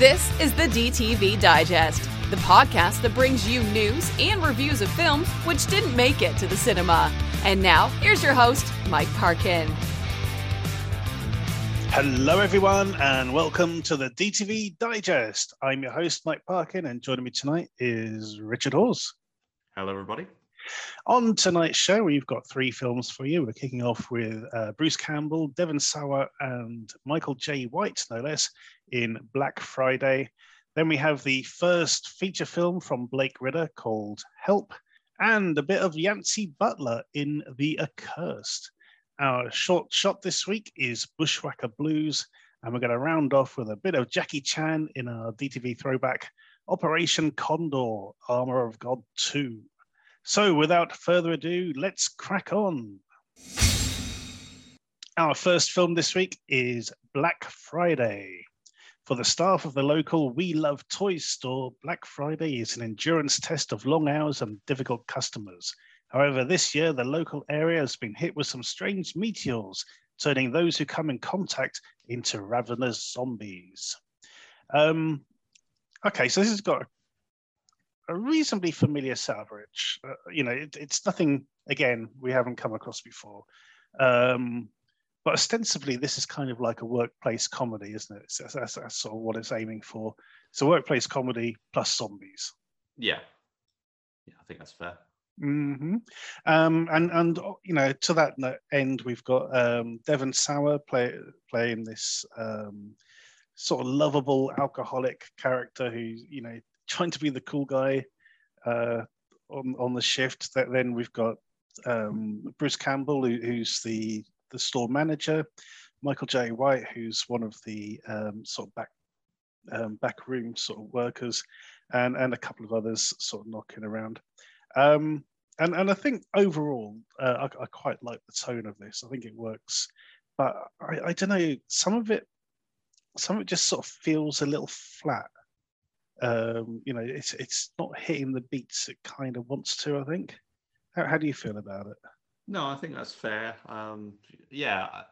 This is the DTV Digest, the podcast that brings you news and reviews of films which didn't make it to the cinema. And now, here's your host, Mike Parkin. Hello, everyone, and welcome to the DTV Digest. I'm your host, Mike Parkin, and joining me tonight is Richard Hawes. Hello, everybody. On tonight's show, we've got three films for you. We're kicking off with uh, Bruce Campbell, Devon Sawa, and Michael Jai White, no less, in Black Friday. Then we have the first feature film from Blake Ridder called Help, and a bit of Yancy Butler in The Accursed. Our short shot this week is Bushwhacker Blues, and we're going to round off with a bit of Jackie Chan in our DTV throwback Operation Condor, Armor of God 2. So, without further ado, let's crack on. Our first film this week is Black Friday. For the staff of the local We Love Toys store, Black Friday is an endurance test of long hours and difficult customers. However, this year the local area has been hit with some strange meteors, turning those who come in contact into ravenous zombies. Um, okay, so this has got a reasonably familiar Rich. Uh, you know, it, it's nothing, again, we haven't come across before. Um, but ostensibly, this is kind of like a workplace comedy, isn't it? That's, that's, that's sort of what it's aiming for. It's a workplace comedy plus zombies. Yeah. Yeah, I think that's fair. hmm Um, and and you know, to that end, we've got um, Devon Sawa play, playing this um, sort of lovable alcoholic character who's you know trying to be the cool guy uh, on on the shift. That then we've got um, Bruce Campbell, who, who's the the store manager, Michael Jai White, who's one of the um, sort of back um, back room sort of workers, and and a couple of others sort of knocking around. Um, and and I think overall, uh, I, I, quite like the tone of this. I think it works, but I, I don't know. Some of it, some of it just sort of feels a little flat. Um, you know, it's it's not hitting the beats it kind of wants to. I think. How, how do you feel about it? No, I think that's fair. Um, yeah, I,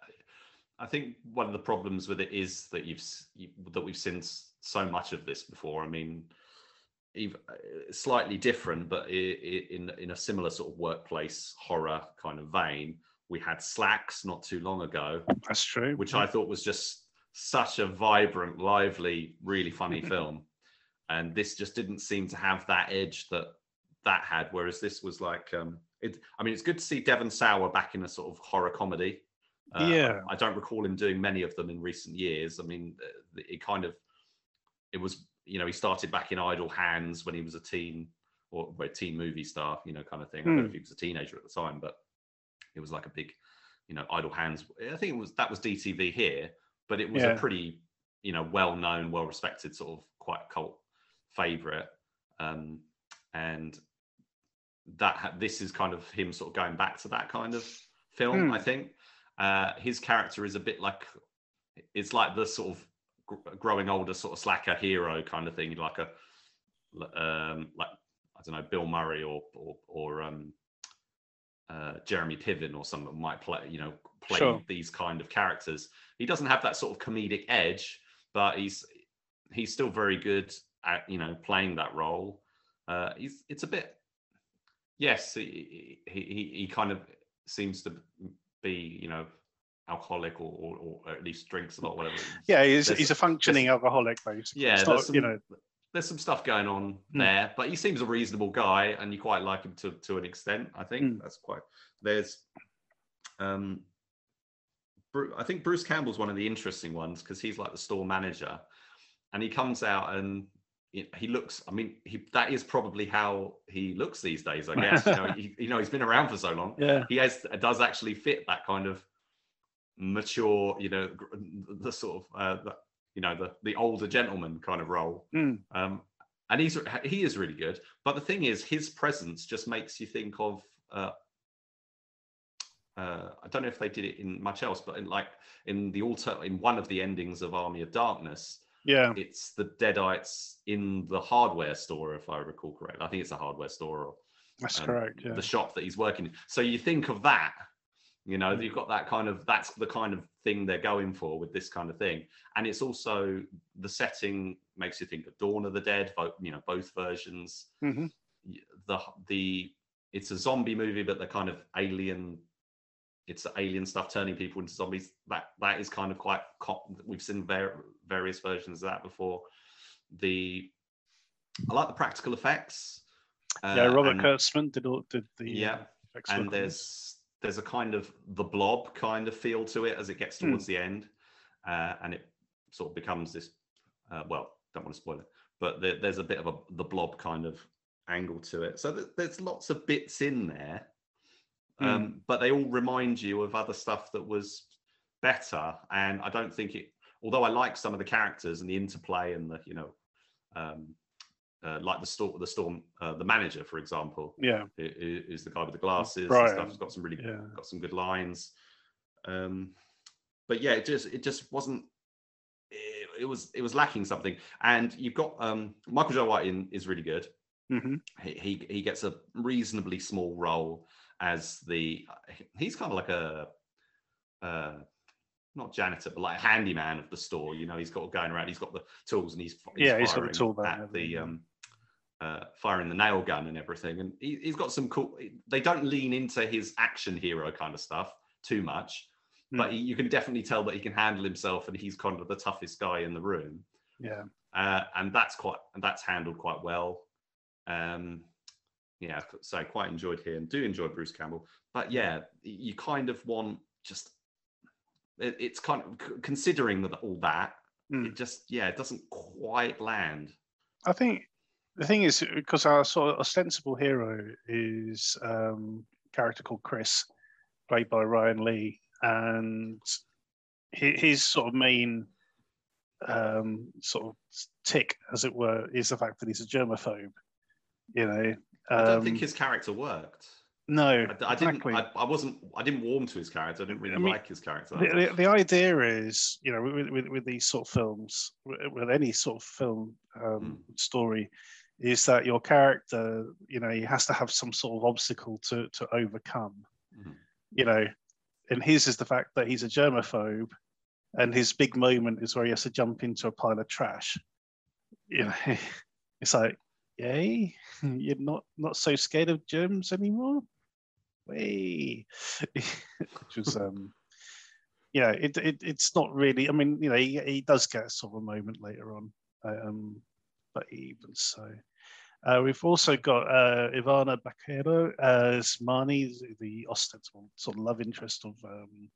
I, think one of the problems with it is that you've you, that we've seen so much of this before. I mean, even, uh, slightly different, but in in a similar sort of workplace horror kind of vein. We had Slaxx not too long ago. That's true. Which I thought was just such a vibrant, lively, really funny film, and this just didn't seem to have that edge that that had. Whereas this was like. Um, it, I mean, it's good to see Devon Sawa back in a sort of horror comedy. Uh, yeah, I don't recall him doing many of them in recent years. I mean, it kind of it was you know he started back in Idle Hands when he was a teen or a teen movie star, you know, kind of thing. Hmm. I don't know if he was a teenager at the time, but it was like a big, you know, Idle Hands. I think it was that was DTV here, but it was yeah. a pretty you know well known, well respected sort of quite cult favorite. Um, and that this is kind of him sort of going back to that kind of film. Hmm. I think uh, his character is a bit like it's like the sort of growing older sort of slacker hero kind of thing, like a um, like I don't know Bill Murray or or, or um, uh, Jeremy Piven or someone might play you know play sure. these kind of characters. He doesn't have that sort of comedic edge, but he's he's still very good at you know playing that role. Uh, he's it's a bit yes, he, he he kind of seems to be you know alcoholic or, or, or at least drinks a lot, whatever. Yeah, he's, he's a functioning alcoholic, basically. Yeah, not, some, you know. There's some stuff going on mm. there, but he seems a reasonable guy, and you quite like him to to an extent. I think mm. that's quite. There's, um, I think Bruce Campbell's one of the interesting ones because he's like the store manager, and he comes out and he looks i mean he that is probably how he looks these days i guess. You know he, you know he's been around for so long. Yeah. He has does actually fit that kind of mature you know the sort of uh, the, you know the the older gentleman kind of role. Mm. um and he's he is really good. But the thing is his presence just makes you think of uh uh, I don't know if they did it in much else, but in like in the alter in one of the endings of Army of Darkness, yeah. It's the Deadites in the hardware store, if I recall correctly. I think it's a hardware store. Or, That's um, correct. Yeah. The shop that he's working in. So you think of that, You know, you've got that kind of that's the kind of thing they're going for with this kind of thing, and it's also the setting makes you think of Dawn of the Dead. Both you know, both versions. hmm The the it's a zombie movie, but the kind of alien. It's alien stuff turning people into zombies. That that is kind of quite. We've seen var- various versions of that before. The I like the practical effects. yeah, uh, Robert and- Kurtzman did all did the Yeah, uh, and on this. there's there's a kind of the blob kind of feel to it as it gets towards the end, uh, and it sort of becomes this. Uh, well, don't want to spoil it, but there, there's a bit of a the blob kind of angle to it. So th- there's lots of bits in there, Hmm. um, but they all remind you of other stuff that was better. And I don't think it. Although I like some of the characters and the interplay and the you know. Um, uh, like the storm, the storm, uh, the manager, for example, yeah, is, the guy with the glasses and stuff. He's got some really Yeah. got some good lines. Um, but yeah, it just it just wasn't. It, it was it was lacking something. And you've got um, Michael Jai White in is really good. hmm He, he he gets a reasonably small role as the. He's kind of like a. Uh, not janitor, but like a handyman of the store. You know, he's got going around. He's got the tools, and he's, he's Yeah, he's got the tool at the um, uh, firing the nail gun and everything. And he, he's got some cool. They don't lean into his action hero kind of stuff too much, Hmm. but he, you can definitely tell that he can handle himself, and he's kind of the toughest guy in the room. yeah. Uh, and that's quite and that's handled quite well. Um, yeah, so I quite enjoyed him. And do enjoy Bruce Campbell, but yeah, you kind of want just. It, it's kind of considering that all that. Hmm. It just yeah, it doesn't quite land. I think the thing is because our sort of ostensible hero is um, a character called Chris, played by Ryan Lee, and his sort of main um, sort of tick, as it were, is the fact that he's a germaphobe. You know, I don't think Um, his character worked. no, I, I didn't. exactly. I, I wasn't. I didn't warm to his character. I didn't really I mean, like his character. the, the, the idea is, you know, with, with, with these sort of films, with, any sort of film um, story, is that your character, you know, he has to have some sort of obstacle to to overcome. Mhm. You know, and his is the fact that he's a germaphobe, and his big moment is where he has to jump into a pile of trash. You know, it's like, yay, you're not not so scared of germs anymore. Way, which was um, know, it, it it's not really. I mean, you know, he, he does get sort of a moment later on, um, but even so. Uh, we've also got uh, Ivana Baquero as Marnie, the ostensible sort of love interest of um,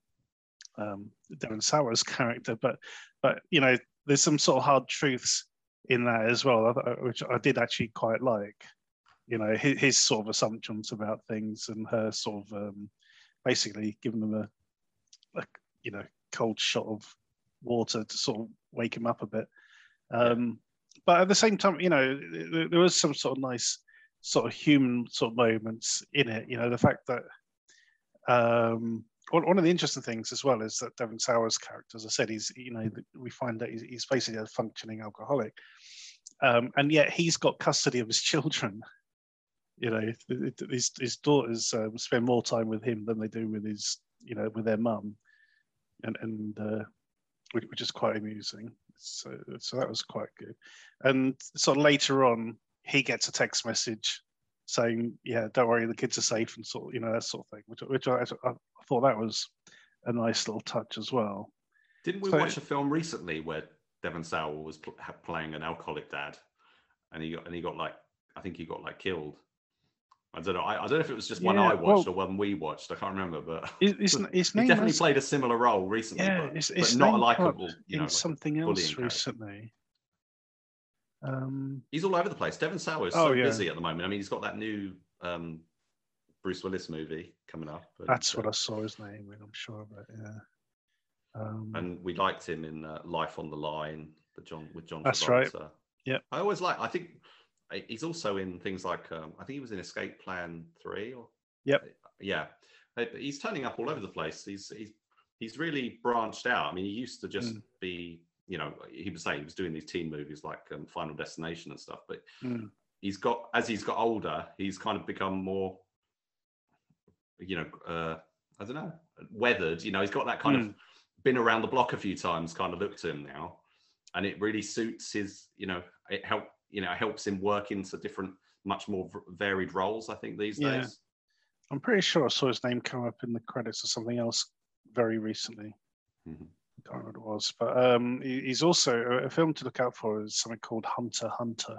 um, Devon Sawa's character. But, but you know, there's some sort of hard truths in that as well, which I did actually quite like. You know, his, his sort of assumptions about things and her sort of um, basically giving them a, a, you know, cold shot of water to sort of wake him up a bit. Um, but at the same time, you know, there, there was some sort of nice, sort of human sort of moments in it. You know, the fact that um, one, of the interesting things as well is that Devon Sawa's character, as I said, he's you know we find that he's, he's basically a functioning alcoholic, um, and yet he's got custody of his children. You know, his his daughters um, spend more time with him than they do with his you know with their mum, and and uh, which, is quite amusing. So so that was quite good. And of later on, he gets a text message saying, "Yeah, don't worry, the kids are safe," and sort of, you know that sort of thing. Which which I, I thought that was a nice little touch as well. Didn't we So- watch a film recently where Devon Sawa was pl- playing an alcoholic dad, and he got and he got like I think he got like killed. I don't know. I, I don't know if it was just one I watched well- or one we watched. I can't remember, but his, his he definitely has- played a similar role recently, yeah, but, his, but not likable. You in like something else recently. Um, He's all over the place. Devon Sawa is Oh, so yeah. busy at the moment. I mean, he's got that new um, Bruce Willis movie coming up. and, that's what uh, I saw his name in. I'm sure of it. Yeah. Um, and we liked him in uh, Life on the Line, the John with John. That's Travolta. right. Yep. I always like. I think uh, he's also in things like. Um, I think he was in Escape Plan Three. Or Yep. Yeah, But he's turning up all over the place. He's he's he's really branched out. I mean, he used to just Mm. be. You know, he was saying he was doing these teen movies like um, Final Destination and stuff, but mm, he's got as he's got older, he's kind of become more. You know, uh, I don't know. weathered. You know, he's got that kind Mm. of been around the block a few times kind of look to him now, and it really suits his. You know, it help. You know, helps him work into different, much more varied roles. I think these Yeah. days. I'm pretty sure I saw his name come up in the credits or something else very recently. Mhm. I can't remember what it was, but um, he's also a film to look out for is something called Hunter Hunter.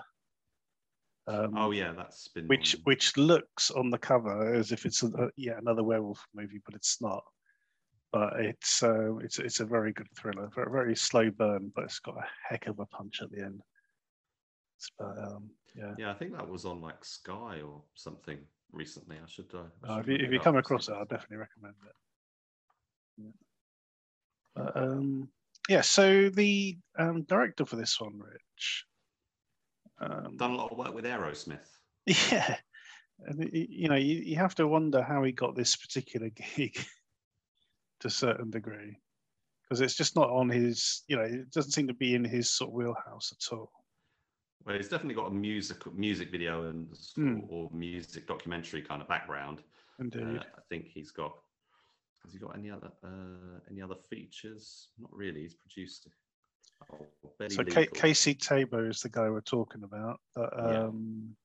Um, Oh yeah, that's been which on- which looks on the cover as if it's a, a- yeah another werewolf movie, but it's not. But it's uh, it's it's a very good thriller, very, very slow burn, but it's got a heck of a punch at the end. But um, yeah, Yeah, I think that was on like Sky or something recently. I should. Uh, I Uh, if you, if you come across it, I'll definitely recommend it. Yeah. But, um, yeah. So the um, director for this one, Rich. Um, Done a lot of work with Aerosmith. Yeah, and y- y- you know, you, you have to wonder how he got this particular gig to a certain degree, because it's just not on his. You know, it doesn't seem to be in his sort of wheelhouse at all. Well, he's definitely got a music music video and s- Hmm. or, music documentary kind of background. Indeed. Uh, I think he's got. Has he got any other uh, any other features? Not really. He's produced. Oh, so Legal. Casey Tebo is the guy we're talking about. But, Yeah. um,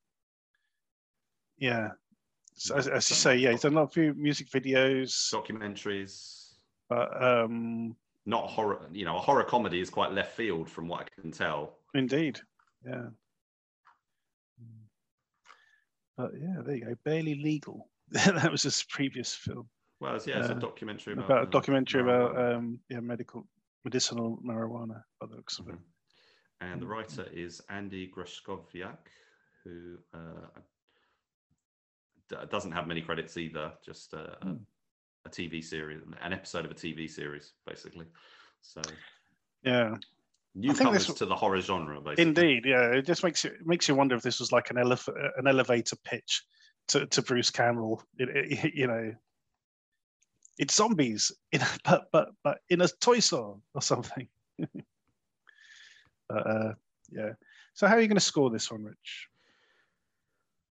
yeah. So as, as you done say, yeah, he's done a few music videos, documentaries. but um, Not horror. You know, a horror comedy is quite left field from what I can tell. indeed, yeah. But yeah, there you go. Barely legal. that was his previous film Well, it's, yeah, it's Uh, a documentary about, about a documentary about um, yeah medical medicinal marijuana. By the looks of it. Mhm. And the Mhm. writer is Andy Greskoviak, who uh, d- doesn't have many credits either, just uh, a, Mm. a TV series, an episode of a TV series, basically. So Yeah. newcomers this- to the horror genre, basically. Indeed, yeah. It just makes you it makes you wonder if this was like an elef- an elevator pitch to, to Bruce Campbell. It, it- you know, it's zombies, in a, but but but in a toy store or something. but uh, yeah. So how are you going to score this one, Rich?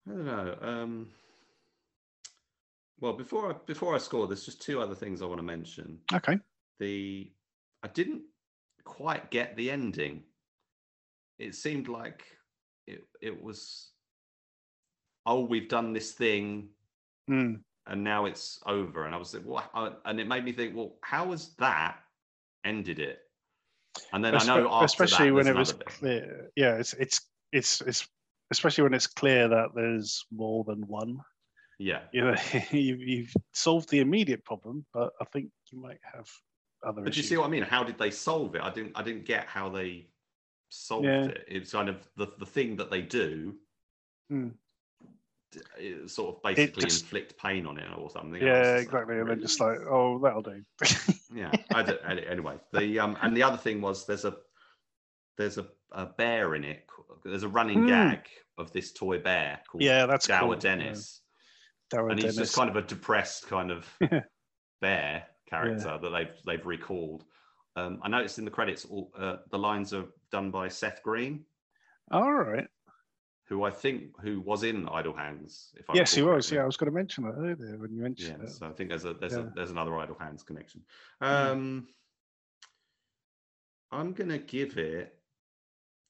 I don't know. Um, well, before I, before I score, there's just two other things I want to mention. Okay. the I didn't quite get the ending. It seemed like it it was oh we've done this thing Hmm. And now it's over and I was like what and it made me think well how has that ended it and then I know after especially that, when it was bit. clear. Yeah, it's it's it's it's especially when it's clear that there's more than one. yeah You know, you've, you've solved the immediate problem, but I think you might have other but you see what I mean how did they solve it I didn't I didn't get how they solved Yeah. it it's kind of the the thing that they do Hmm. Sort of basically just- inflict pain on it or something. Yeah, exactly. And then just like, oh, that'll do. yeah. I don't, anyway, the um and the other thing was there's a there's a, a bear in it. There's a running Hmm. gag of this toy bear called yeah, that's Dower cool. Dennis, Yeah. Dower and he's Dennis. just kind of a depressed kind of bear character that they've they've recalled. Um, I noticed in the credits all uh, the lines are done by Seth Green, All right. Who I think who was in Idle Hands. If I Yes, he was. correctly. Yeah, I was going to mention that earlier when you yeah mentioned it. so i think there's a there's Yeah. a there's another idle hands connection Mm. um i'm gonna give it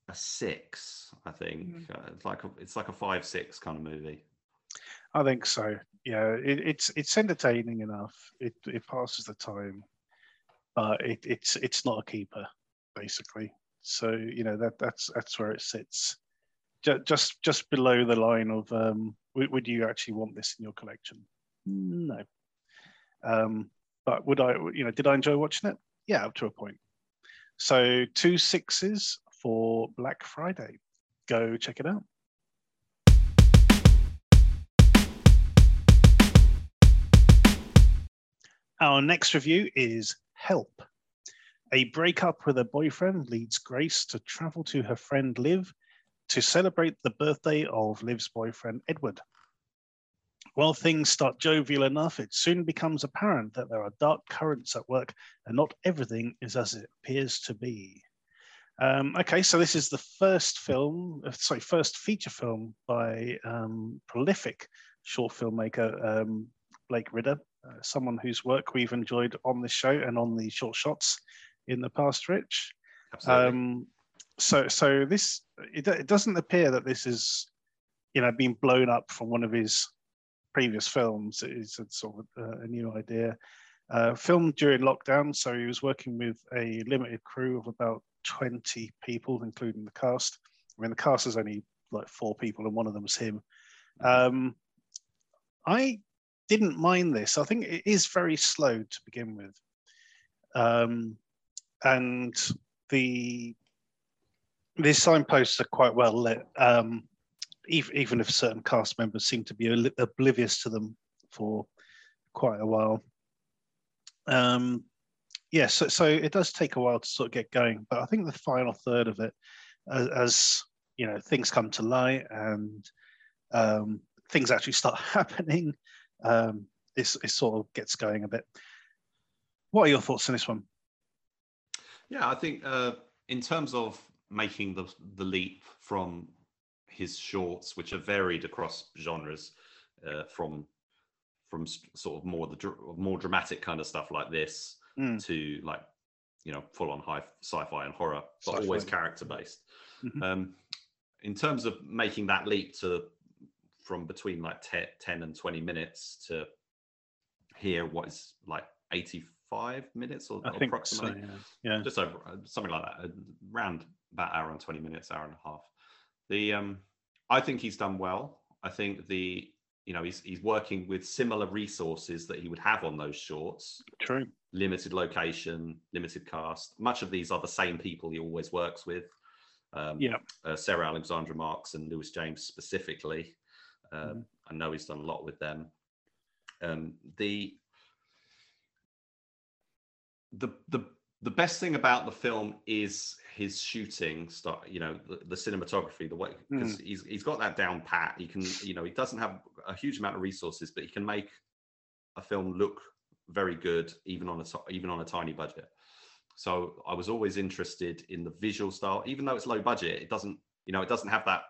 a six i think Mm. uh, it's like a, it's like a five six kind of movie I think so. Yeah, it, it's it's entertaining enough. It it passes the time, but it, it's it's not a keeper, basically. So you know that that's that's where it sits, just just below the line of um, would, would you actually want this in your collection? No. Um, but would I? You know, did I enjoy watching it? Yeah, up to a point. So two sixes for Black Friday. Go check it out. Our next review is Help. A breakup with a boyfriend leads Grace to travel to her friend Liv to celebrate the birthday of Liv's boyfriend Edward. While things start jovial enough, it soon becomes apparent that there are dark currents at work and not everything is as it appears to be. Um, okay, so this is the first film, uh, sorry, first feature film by um, prolific short filmmaker um, Blake Ridder, uh, someone whose work we've enjoyed on this show and on the short shots in the past, Rich. Absolutely. Um, so, so this it, it doesn't appear that this is, you know, being blown up from one of his previous films. It's a sort of uh, a new idea. Uh, filmed during lockdown, so he was working with a limited crew of about 20 people, including the cast. I mean, the cast is only like four people, and one of them was him. Um, I didn't mind this. I think it is very slow to begin with. Um, and the these signposts are quite well lit, um, even, if certain cast members seem to be oblivious to them for quite a while. Um, yeah, so, so it does take a while to sort of get going, but I think the final third of it, as, as you know, things come to light and um, things actually start happening, um, it, it sort of gets going a bit. What are your thoughts on this one? Yeah, I think uh, in terms of making the the leap from his shorts, which are varied across genres, uh, from from sort of more the dr- more dramatic kind of stuff like this Mm. to like you know full on high sci-fi and horror, but Sci-fi. always character based. Mhm. Um, in terms of making that leap to from between like te- 10 and 20 minutes to here what is like 85 minutes or I think so, approximately yeah. yeah. just over uh, something like that around about hour and 20 minutes hour and a half. The um i think he's done well. I think the you know he's he's working with similar resources that he would have on those shorts. True. limited location limited cast. Much of these are the same people he always works with. Um, Yeah. uh, sarah alexandra marks and lewis james specifically. Um, Mhm. i know he's done a lot with them. Um, the the the the best thing about the film is his shooting start you know the, the cinematography the way because he's he's got that down pat he can you know he doesn't have a huge amount of resources but he can make a film look very good even on a even on a tiny budget so i was always interested in the visual style even though it's low budget it doesn't you know it doesn't have that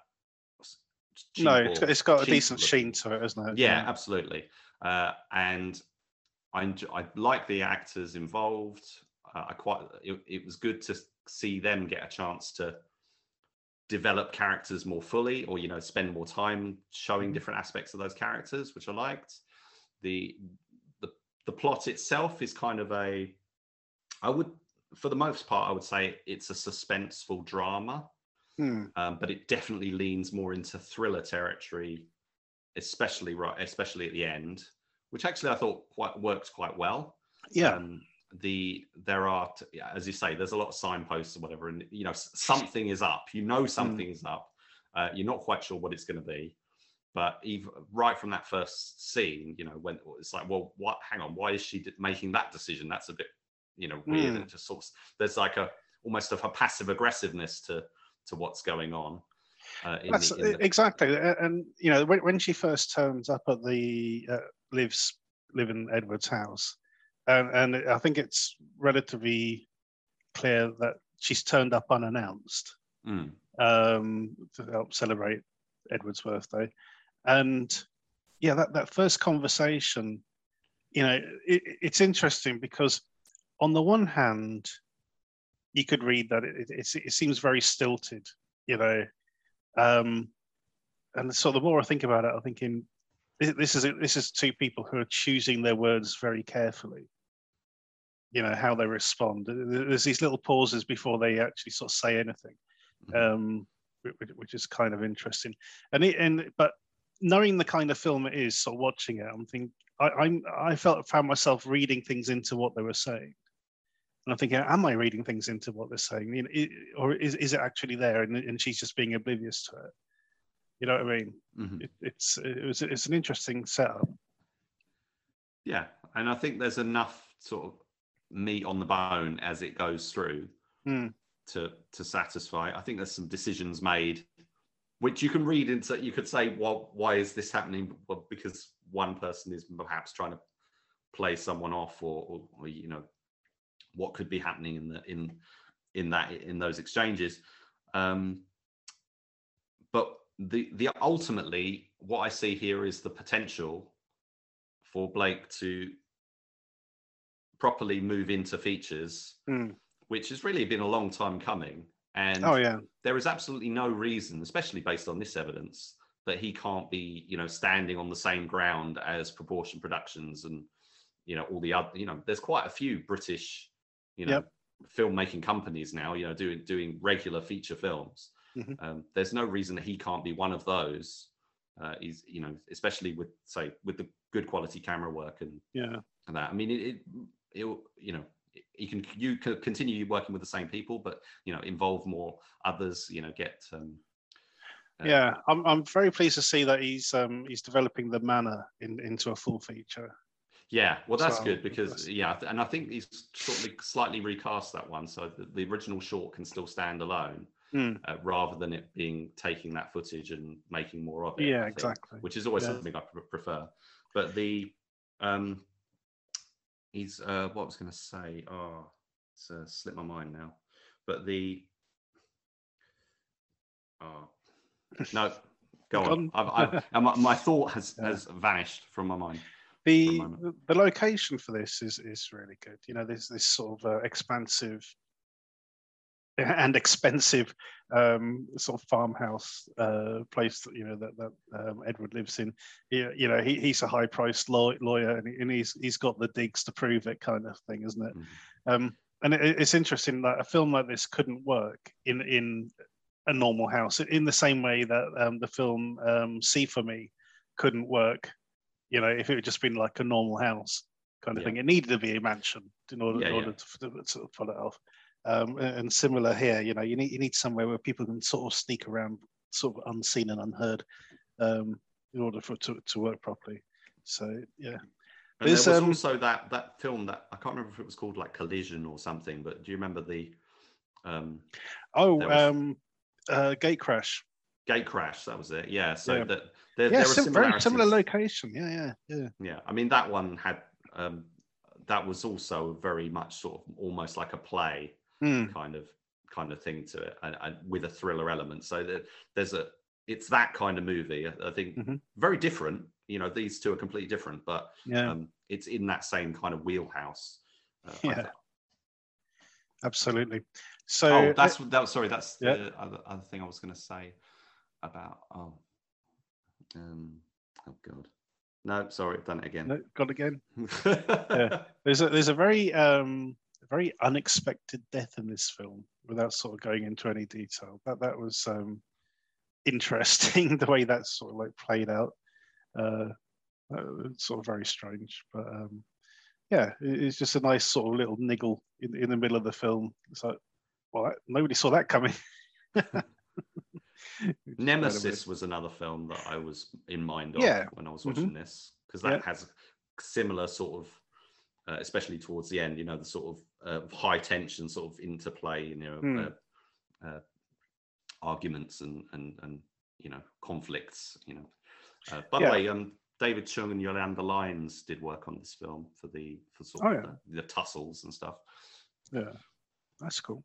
No, it's, or it's got a decent looking- sheen to it, isn't it? yeah, absolutely. Uh, and I enjoy, I like the actors involved. Uh, I quite it, it was good to see them get a chance to develop characters more fully, or you know, spend more time showing Mhm. different aspects of those characters, which I liked. The the the plot itself is kind of a I would for the most part I would say it's a suspenseful drama Hmm. um, but it definitely leans more into thriller territory, especially right, especially at the end, which actually I thought quite works quite well. Yeah. Um, the there are, as you say, there's a lot of signposts or whatever, and you know something is up. You know something is up. Uh, you're not quite sure what it's going to be, but even right from that first scene, you know, when it's like, well, what? Hang on, why is she d- making that decision? That's a bit, you know, weird. Mm. And just sort of, there's like a almost of a passive aggressiveness to to what's going on. Uh, in That's the, the- exactly, and you know when, when she first turns up at the uh, lives live in Edward's house, and, and I think it's relatively clear that she's turned up unannounced Mm, um, to help celebrate Edward's birthday, and yeah, that that first conversation, you know, it, it's interesting because on the one hand, you could read that it, it, it seems very stilted, you know, um, and so the more I think about it, I'm thinking this, this is this is two people who are choosing their words very carefully. You know how they respond. There's these little pauses before they actually sort of say anything, mhm. um, which, which is kind of interesting. And it, and but knowing the kind of film it is, sort of watching it, I'm thinking I I'm, I felt found myself reading things into what they were saying. And I'm thinking, am I reading things into what they're saying, You know, or is, is it actually there, and, and she's just being oblivious to it? You know what I mean? Mhm. It, it's it was it's an interesting setup. Yeah, and I think there's enough sort of meat on the bone as it goes through Hmm. to to satisfy. I think there's some decisions made which you can read into. You could say, well, why is this happening? Well, because one person is perhaps trying to play someone off, or, or, or you know, what could be happening in the in in that in those exchanges. Um, but the the ultimately what I see here is the potential for Blake to properly move into features, Mm. which has really been a long time coming. And Oh yeah. there is absolutely no reason, especially based on this evidence, that he can't be, you know, standing on the same ground as Proportion Productions and, you know, all the other, you know, there's quite a few British, you know, Yep. filmmaking companies now, you know, doing doing regular feature films. Mhm. Um, there's no reason that he can't be one of those. Uh, he's, you know, especially with say with the good quality camera work and Yeah. and that. I mean, it, it it'll, you know, you can you can continue working with the same people, but you know, involve more others. You know, get um, uh, Yeah. I'm I'm very pleased to see that he's um he's developing the manor in, into a full feature. yeah. Well, that's So, good because yeah, and I think he's sort of slightly recast that one, so the, the original short can still stand alone, Hmm. uh, rather than it being taking that footage and making more of it. Yeah, think, exactly. Which is always Yeah. something I prefer. But the um, he's uh, what I was going to say. Oh, it's uh, slipped my mind now. But the oh no, go on. I've, I've, and my, my thought has Yeah. has vanished from my mind. The the- the location for this is is really good. You know, there's this sort of uh, expansive and expensive um, sort of farmhouse uh, place that you know that that um, Edward lives in. He, you know, he, he's a high-priced law, lawyer, and, he, and he's he's got the digs to prove it, kind of thing, isn't it? Mhm. Um, and it, it's interesting that a film like this couldn't work in in a normal house, in the same way that um, the film um, "See for Me" couldn't work. You know, if it had just been like a normal house kind of Yeah. thing, it needed to be a mansion in order, Yeah, in order yeah. to, to pull it off. Um, and similar here, you know, you need you need somewhere where people can sort of sneak around, sort of unseen and unheard, um, in order for it to, to work properly. So yeah, And There's, there was um, also that that film that I can't remember if it was called like Collision or something. But do you remember the um, oh, was- um, uh, Gate Crash. Gate Crash? That was it. Yeah. So Yeah. that there, Yeah, there sim- very similar location. Yeah, yeah, yeah. Yeah, I mean that one had um, that was also very much sort of almost like a play Hmm. kind of kind of thing to it, and, and with a thriller element. So that there's a it's that kind of movie. I, I think Mhm. very different. You know, these two are completely different, but yeah. um, it's in that same kind of wheelhouse. Uh, Yeah. Absolutely. So oh, that's that. was Sorry, that's Yeah. the other, other thing I was going to say about. Oh, um, oh God. No, sorry, I've done it again. no, got again. There's a there's a very um very unexpected death in this film without sort of going into any detail. That that was um interesting the way that sort of like played out. Uh, it's sort of very strange, but um yeah, it- it's just a nice sort of little niggle in in the middle of the film. It's like, well, that, nobody saw that coming. Which is kind of weird. Nemesis was another film that I was in mind of Yeah. when I was watching this because that Yeah. has similar sort of, uh, especially towards the end, you know, the sort of uh, high tension sort of interplay, you know, Hmm. uh, uh, arguments and and and you know conflicts, you know. Uh, by Yeah. the way, um, David Chung and Yolanda Lyons did work on this film for the for sort Oh, of yeah. the, the tussles and stuff. Yeah, that's cool.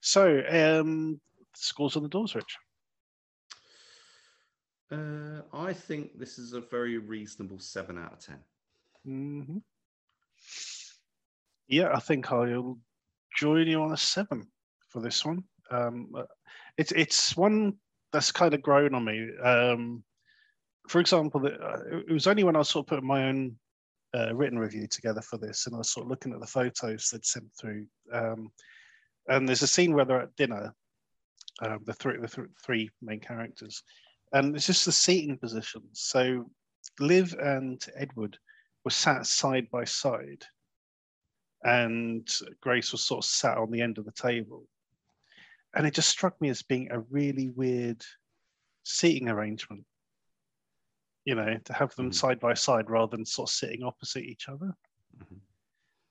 So, um, scores on the doors, Rich. Uh, I think this is a very reasonable seven out of ten. hmm Yeah, I think I'll join you on a seven for this one. Um, uh, it's it's one that's kind of grown on me. Um, for example, uh, it was only when I sort of putting my own uh, written review together for this, and I was sort of looking at the photos they'd sent through. Um, and there's a scene where they're at dinner, um, the three the th- three main characters, and it's just the seating positions. So Liv and Edward were sat side by side, and Grace was sort of sat on the end of the table. And it just struck me as being a really weird seating arrangement. You know, to have them Mhm. side by side rather than sort of sitting opposite each other. Mhm.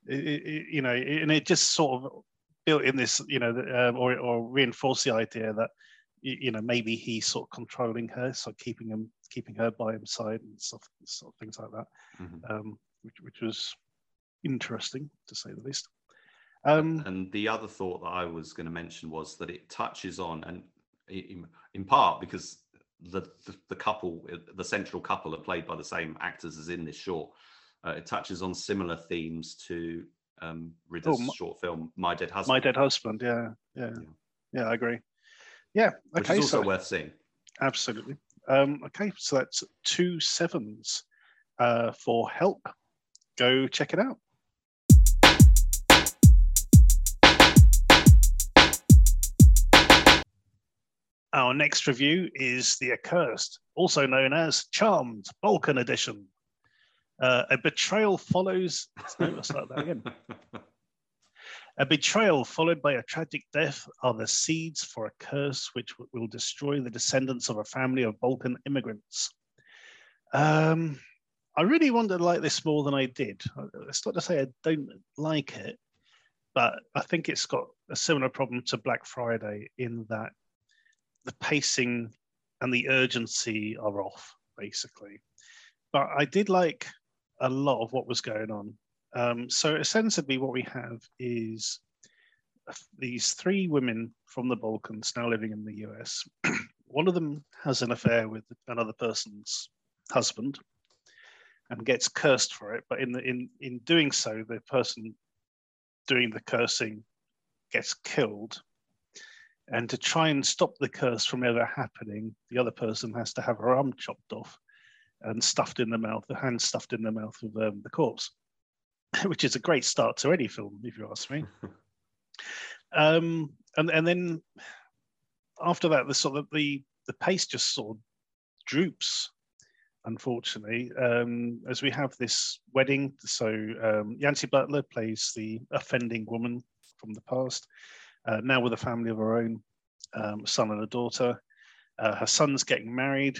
It, it, you know, and it just sort of built in this, you know, um, or or reinforced the idea that you know maybe he's sort of controlling her, so keeping him keeping her by his side and stuff, sort of things like that Mhm. um, which, which was interesting to say the least. Um, and the other thought that I was going to mention was that it touches on, and in, in part because the, the the couple, the central couple, are played by the same actors as in this short. Uh, it touches on similar themes to um, Ridder's Oh, my- short film "My Dead Husband," My Dead Husband. Yeah, yeah, Yeah. yeah. I agree. Yeah. which Okay. is also so worth seeing. absolutely. Um, okay, so that's two sevens uh, for help. Go check it out. Our next review is The Accursed, also known as Charmed Balkan Edition. Uh, a betrayal follows. No, let's start that again. A betrayal followed by a tragic death are the seeds for a curse which will destroy the descendants of a family of Balkan immigrants. Um, I really wanted to like this more than I did. It's not to say I don't like it, but I think it's got a similar problem to Black Friday in that the pacing and the urgency are off, basically. But I did like a lot of what was going on. Um, so essentially, what we have is these three women from the Balkans now living in the US. One of them has an affair with another person's husband and gets cursed for it. But in the, in in doing so, the person doing the cursing gets killed. And to try and stop the curse from ever happening, the other person has to have her arm chopped off and stuffed in the mouth, the hand stuffed in the mouth of um, the corpse, which is a great start to any film, if you ask me. um, and and then after that, the sort of the the pace just sort of droops, unfortunately, um, as we have this wedding. So um, Yancy Butler plays the offending woman from the past, uh, now with a family of her own, um, a son and a daughter. Uh, her son's getting married,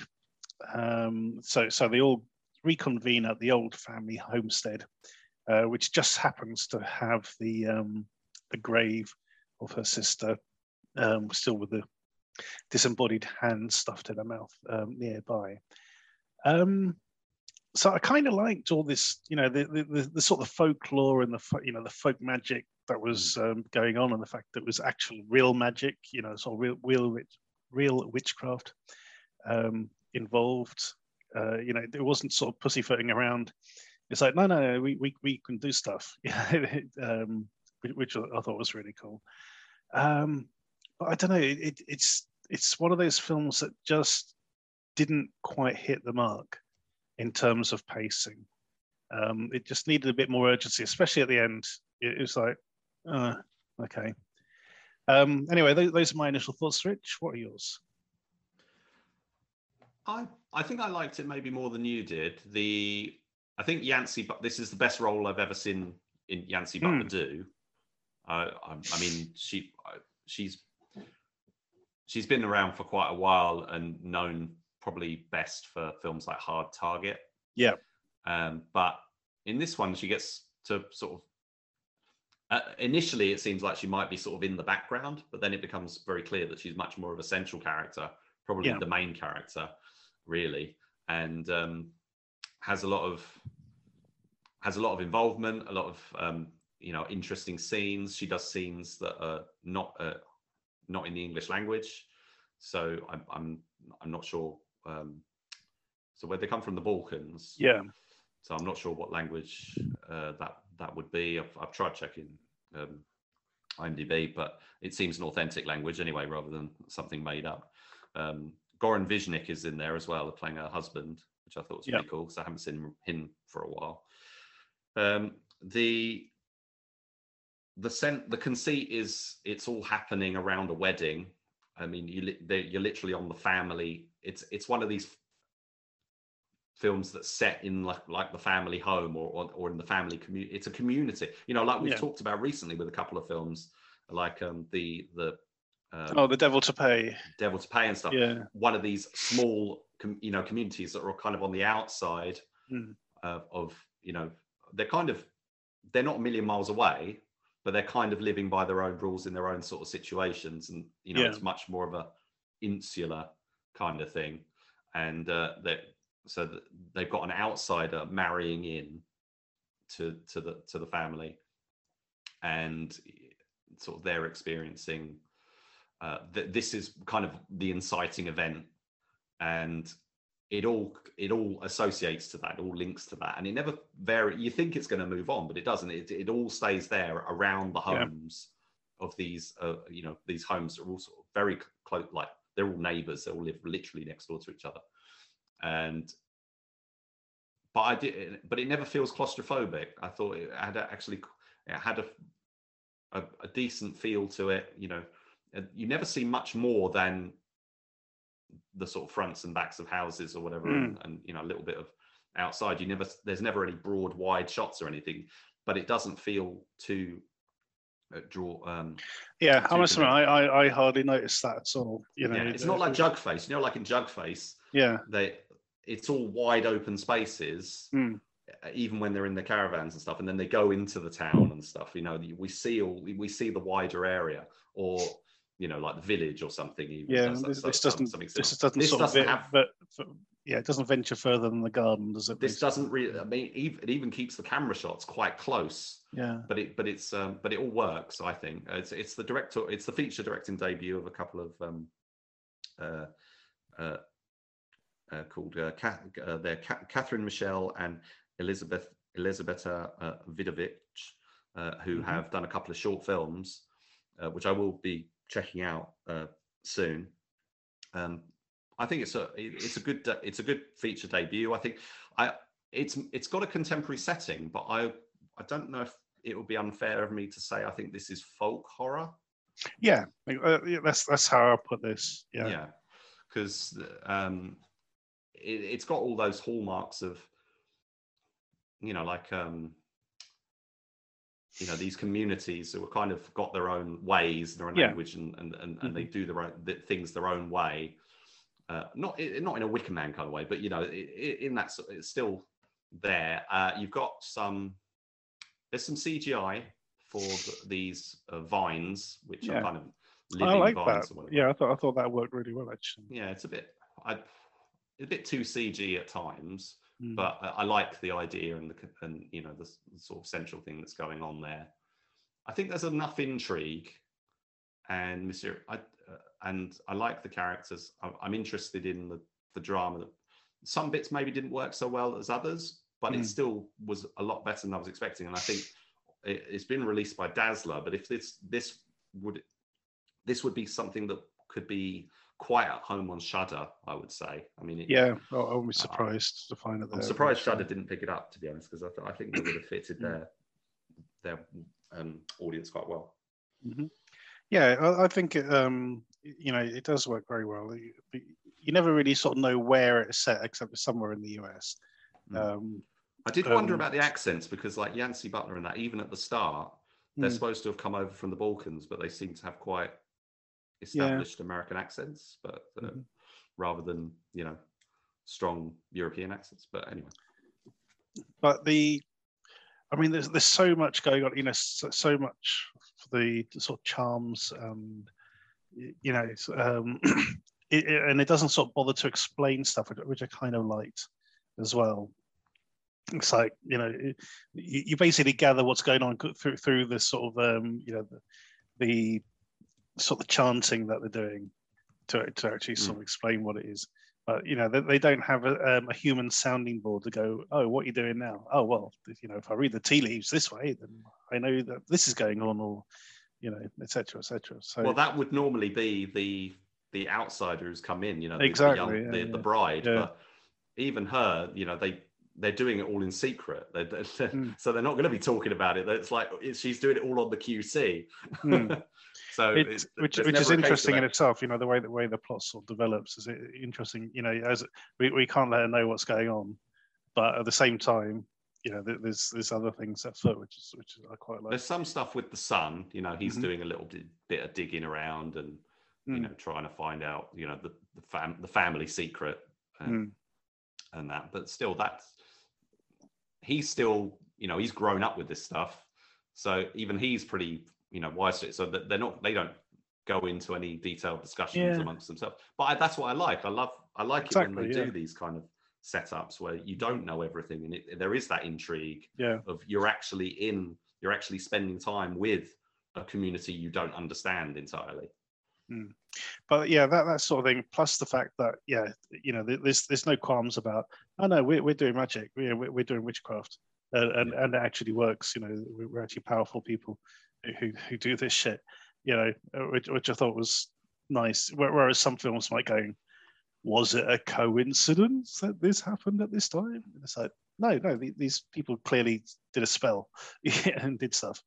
um, so so they all reconvene at the old family homestead, uh, which just happens to have the um, the grave of her sister, um, still with the disembodied hand stuffed in her mouth um, nearby. Um, so I kind of liked all this, you know, the, the, the, the sort of folklore and the you know the folk magic that was um, going on, and the fact that it was actual real magic, you know, sort of real real real witchcraft um, involved. Uh, you know, it wasn't sort of pussyfooting around. It's like, no, no, no we, we, we can do stuff, um, which, I thought was really cool. Um, but I don't know, it, it, it's it's one of those films that just didn't quite hit the mark in terms of pacing. Um, it just needed a bit more urgency, especially at the end. It was like, uh, okay. Um, anyway, those, those are my initial thoughts. Rich, what are yours? I I think I liked it maybe more than you did. The I think Yancy, but this is the best role I've ever seen in Yancy Butler Hmm. do. Uh, I, I mean, she she's she's been around for quite a while and known probably best for films like Hard Target. Yeah. Um, but in this one, she gets to sort of. Uh, initially, it seems like she might be sort of in the background, but then it becomes very clear that she's much more of a central character, probably Yeah. the main character, really, and um, has a lot of has a lot of involvement, a lot of um, you know interesting scenes. She does scenes that are not uh, not in the English language, so I'm I'm I'm not sure. Um, so where they come from, the Balkans. Yeah, So I'm not sure what language uh, that that would be. I've, I've tried checking um, IMDb, but it seems an authentic language anyway, rather than something made up. Um, Goran Visnjic is in there as well, playing her husband, which I thought was Yeah. really cool because I haven't seen him for a while. Um, the the sen- the conceit is it's all happening around a wedding. I mean, you li- you're literally on the family. It's it's one of these films that set in like like the family home or or, or in the family community. It's a community, you know, like we've Yeah. talked about recently with a couple of films, like um the the um, Oh, The Devil to Pay. Devil to Pay and stuff. Yeah, One of these small, com- you know, communities that are kind of on the outside Mm. of, of, you know, they're kind of, they're not a million miles away, but they're kind of living by their own rules in their own sort of situations, and you know, Yeah. it's much more of a insular kind of thing, and uh, that so that they've got an outsider marrying in to to the to the family, and sort of they're experiencing uh, th- this is kind of the inciting event and it all it all associates to that, it all links to that, and it never vary. You think it's going to move on, but it doesn't. It, it all stays there around the Yeah. homes of these. Uh, you know, these homes are all sort of very close. Like they're all neighbours. They all live literally next door to each other, and but I did. But it never feels claustrophobic. I thought it had actually it had a a, a decent feel to it. You know, you never see much more than the sort of fronts and backs of houses or whatever, and, and you know a little bit of outside. You never there's never any broad wide shots or anything, but it doesn't feel too uh, draw. Um, Yeah, I must admit, I, I, I hardly noticed that at all. You know, yeah, it's not like Jugface. You know, like in Jugface, Yeah, they it's all wide open spaces. Uh, Even when they're in the caravans and stuff, and then they go into the town and stuff, you know, we see all we see the wider area, or you know, like the village or something. Even yeah. This, so- this some- doesn't. something This doesn't This sort doesn't ve- have- but, but- yeah, it doesn't venture further than the garden, does it? this basically? doesn't really i mean it even keeps the camera shots quite close Yeah. but it but it's um but it all works i think it's it's the director it's the feature directing debut of a couple of um uh uh, uh called uh, Kath, uh they're Ca- Kathryn michelle and elizabeth elizabeta uh, vidovic uh, who Mhm. have done a couple of short films uh, which i will be checking out uh soon um I think it's a it's a good it's a good feature debut. I think I it's it's got a contemporary setting, but I I don't know if it would be unfair of me to say I think this is folk horror. Yeah, uh, yeah, that's that's how I put this. Yeah. Yeah, because um, it, it's got all those hallmarks of you know like um you know these communities who have kind of got their own ways their own Yeah. language and and, and, and they do their own th- things their own way uh, not not in a wicker man kind of way but you know i i in that sort- it's still there uh, you've got some there's some cgi for th- these uh, vines which Yeah. are kind of I like vines that. Yeah, I thought I thought that worked really well actually. yeah it's a bit I, a bit too cg at times Mm. but I, I like the idea and the and you know the, the sort of central thing that's going on there. I think there's enough intrigue, and Monsieur, I, uh, and I like the characters. I, I'm interested in the the drama. Some bits maybe didn't work so well as others, but Mm. it still was a lot better than I was expecting. And I think it, it's been released by Dazzler, but if this this would this would be something that could be quite at home on Shudder, I would say. I mean, it, Yeah, I I wouldn't be surprised to find it there. I'm surprised Shudder didn't pick it up, to be honest, because I, th- I think they would have fitted Mm. their their um, audience quite well. hmm Yeah, I, I think it, um, you know it does work very well. You, you never really sort of know where it's set, except it's somewhere in the US. Mm. Um, I did wonder um, about the accents because, like Yancy Butler and that, even at the start, they're mm, supposed to have come over from the Balkans, but they seem to have quite established American accents, but uh, Mhm. rather than you know strong European accents. But anyway, but the, I mean, there's there's so much going on. You know, so, so much for the, the sort of charms and you know, um, it, it- and it doesn't sort of bother to explain stuff, which, which I kind of liked as well. It's like you know, it- you, you basically gather what's going on through through this sort of um, you know the, the sort of chanting that they're doing to to actually sort of explain what it is. But you know, they, they don't have a, um, a human sounding board to go, oh, what are you doing now? Oh, well, you know, if I read the tea leaves this way, then I know that this is going on, or you know, etc., etc. So well, that would normally be the the outsider who's come in, you know, the, Exactly, the, young, yeah, the, the bride. Yeah. But even her, you know, they they're doing it all in secret. They're, they're- Mm. So they're not going to be talking about it. It's like it's, she's doing it all on the QC. Hmm. so it, it- which which is never a case of interesting in itself. You know, the way the way the plot sort of develops is interesting. You know, as we, we can't let her know what's going on, but at the same time, you know, there's there's other things afoot, which is which is I quite like. There's some stuff with the son. You know, he's Mhm. doing a little bit, bit of digging around and you Mm. know trying to find out you know the the, fam- the family secret and, Mm. and that. But still, that's he's still you know he's grown up with this stuff, so even he's pretty you know it. So that they're not they don't go into any detailed discussions Yeah. amongst themselves. But I, that's what I like. I love I like it when they yeah. do these kind of setups where you don't know everything and it, there is that intrigue Yeah, of you're actually in you're actually spending time with a community you don't understand entirely But yeah, that that sort of thing. Plus the fact that yeah, you know, there's there's no qualms about. Oh no, we're we're doing magic. We're we're doing witchcraft, uh, and and it actually works. You know, we're actually powerful people who who do this shit. You know, uh, which, which I thought was nice. Whereas some films might go, was it a coincidence that this happened at this time? And it's like, no, no, the- these people clearly did a spell and did stuff.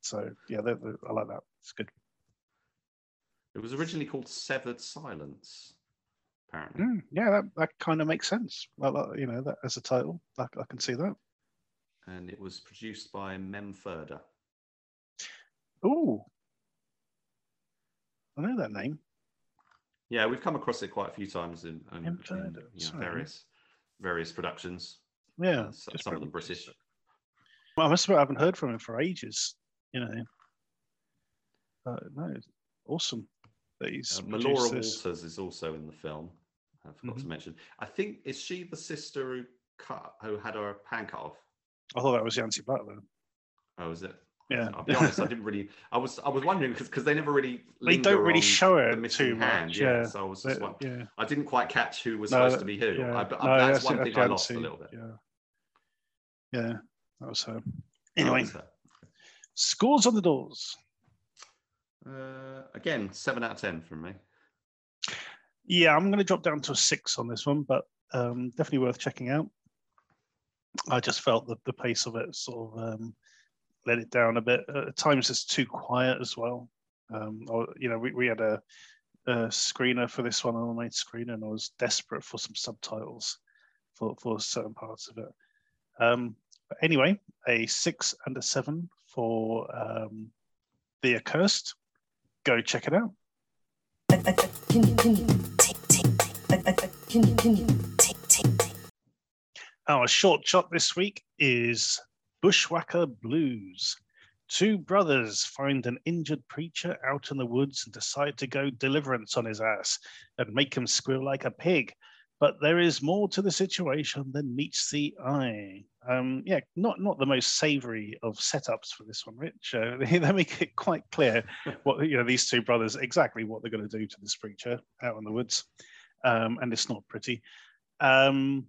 So yeah, they- they- I like that. It's good. It was originally called Severed Silence, apparently. Mm, yeah, that, that kind of makes sense. Like, like, you know, that as a title, I, I can see that. And it was produced by Mem Ferda. Oh, I know that name. Yeah, we've come across it quite a few times in, in, in, you know, various various productions. Yeah, some of them British. Well, I must admit, I haven't heard from him for ages. You know, uh, no, awesome that he's Uh, Melora this. Walters is also in the film. I forgot Mhm. to mention. I think is she the sister who cut who had her hand cut off? I thought that was Yancy Butler. Oh, is it? Yeah. I'll be honest. I didn't really. I was. I was wondering because because they never really. They don't really show the it missing too hand, much. Yeah. Yeah, So I was just. Wondering- yeah, I didn't quite catch who was No, supposed to be who. yeah. I, but No, that's one thing I lost a little bit. Yeah, yeah, that was her. Anyway, was that? scores on the doors. Uh, again, seven out of ten from me. Yeah, I'm going to drop down to a six on this one, but um, definitely worth checking out. I just felt that the pace of it sort of um, let it down a bit. At times, it's too quiet as well. Um, or, you know, we, we had a, a screener for this one on the main screen, and I was desperate for some subtitles for, for certain parts of it. Um, but anyway, a six and a seven for um, The Accursed. Go check it out. Our short shot this week is Bushwhacker Blues. Two brothers find an injured preacher out in the woods and decide to go deliverance on his ass and make him squeal like a pig. But there is more to the situation than meets the eye. Um, yeah, not not the most savoury of setups for this one, Rich. Uh, they, make it quite clear what you know these two brothers exactly what they're going to do to this preacher out in the woods, um, and it's not pretty. Um,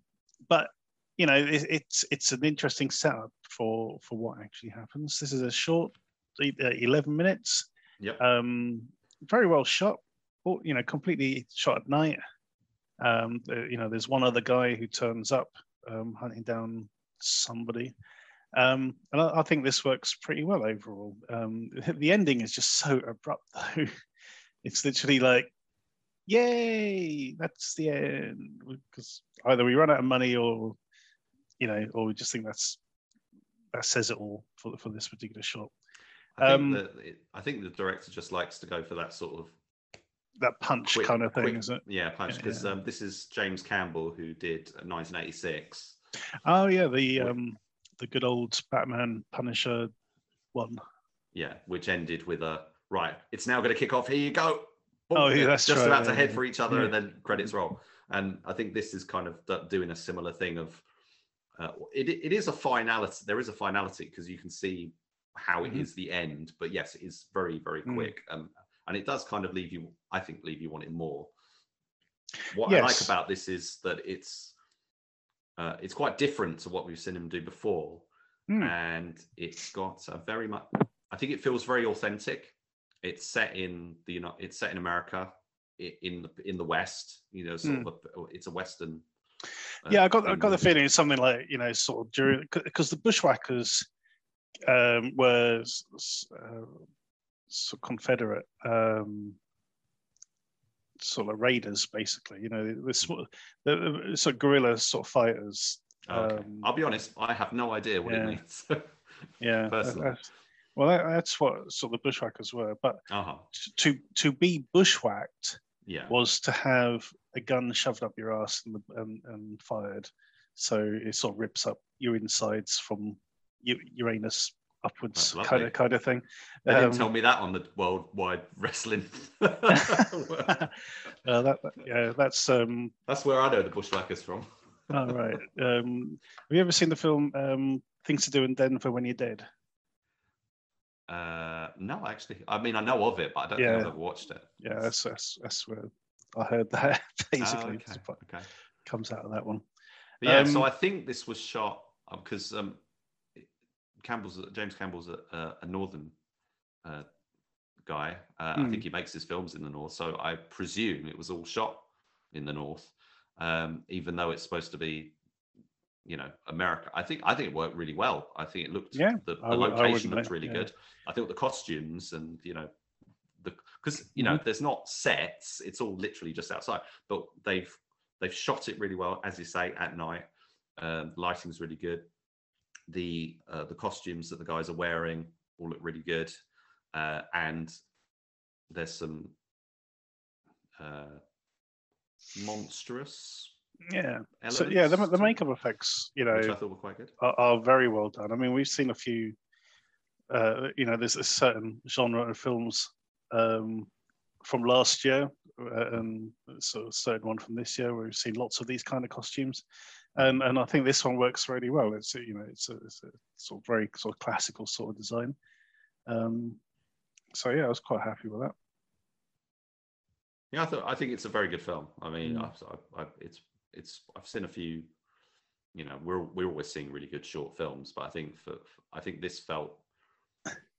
but you know, it, it's it's an interesting setup for for what actually happens. This is a short, uh, eleven minutes, Yep. um, very well shot. Well, you know, completely shot at night. Um, uh, you know, there's one other guy who turns up um, hunting down somebody. Um, and I, I think this works pretty well overall. Um, the ending is just so abrupt, though. It's literally like, yay, that's the end. Because either we run out of money or, you know, or we just think that's that says it all for, for this particular shot. I think um, it, I think the director just likes to go for that sort of That punch quick, kind of thing, quick- is it? Yeah, punch. Because yeah. um, this is James Campbell who did 1986. Oh yeah, the um, the good old Batman Punisher one. Yeah, which ended with a right. It's now going to kick off. Here you go. Boom, Oh, yeah, that's just right, about to head for each other, and then credits roll. And I think this is kind of doing a similar thing of uh, it. It is a finality. There is a finality because you can see how it Mhm. is the end. But yes, it is very very Mm. quick, um, and it does kind of leave you. I think leave you wanting more. What I like about this is that it's uh, it's quite different to what we've seen him do before Hmm. and it's got a very much i think it feels very authentic it's set in the you know it's set in america in the in the west you know sort of a, it's a western yeah, I got I got the feeling it's something like you know sort of during because the bushwhackers um, were uh, sort of Confederate um, sort of raiders, basically. You know, the, sort the, the sort of guerrilla sort of fighters. okay. um, i'll be honest i have no idea what yeah. it means Yeah, Personally. that's- well, that, that's what sort of the bushwhackers were. But uh-huh to to be bushwhacked yeah was to have a gun shoved up your ass and, and, and fired. So it sort of rips up your insides from Uranus upwards, kind of kind of thing. they didn't Um, tell me that on the worldwide wrestling uh, that, yeah, that's um. that's where i know the bushwhackers from All right. Um, have you ever seen the film um, "Things to Do in Denver When You're Dead"? Uh, no, actually, I mean I know of it, but I don't Yeah. think I've ever watched it. Yeah, that's that's, that's where I heard that basically Ah, okay, okay. comes out of that one. But yeah, so Um, I think this was shot because um, Campbell's James Campbell's a, a, a northern uh, guy. Uh, I Hmm. think he makes his films in the north, so I presume it was all shot in the north, um, even though it's supposed to be, you know, America. I think I think it worked really well. I think it looked Yeah, the, the I would- I location looked really yeah. good. I think the costumes and you know the because you Mm-hmm. know there's not sets it's all literally just outside but they've they've shot it really well as you say at night um, lighting's really good the uh, the costumes that the guys are wearing all look really good uh, and there's some uh, monstrous Yeah. elements So yeah, the, the makeup effects, you know, which I thought were quite good are, are very well done. I mean, we've seen a few. Uh, you know, there's a certain genre of films um, from last year, uh, and so a certain one from this year where we've seen lots of these kind of costumes, and and I think this one works really well. It's you know, it's a, it's a sort of very sort of classical sort of design. Um, so yeah, I was quite happy with that. Yeah, I thought I think it's a very good film. I mean, Mm. I've, I've, it's it's I've seen a few. You know, we're we're always seeing really good short films, but I think for, I think this felt.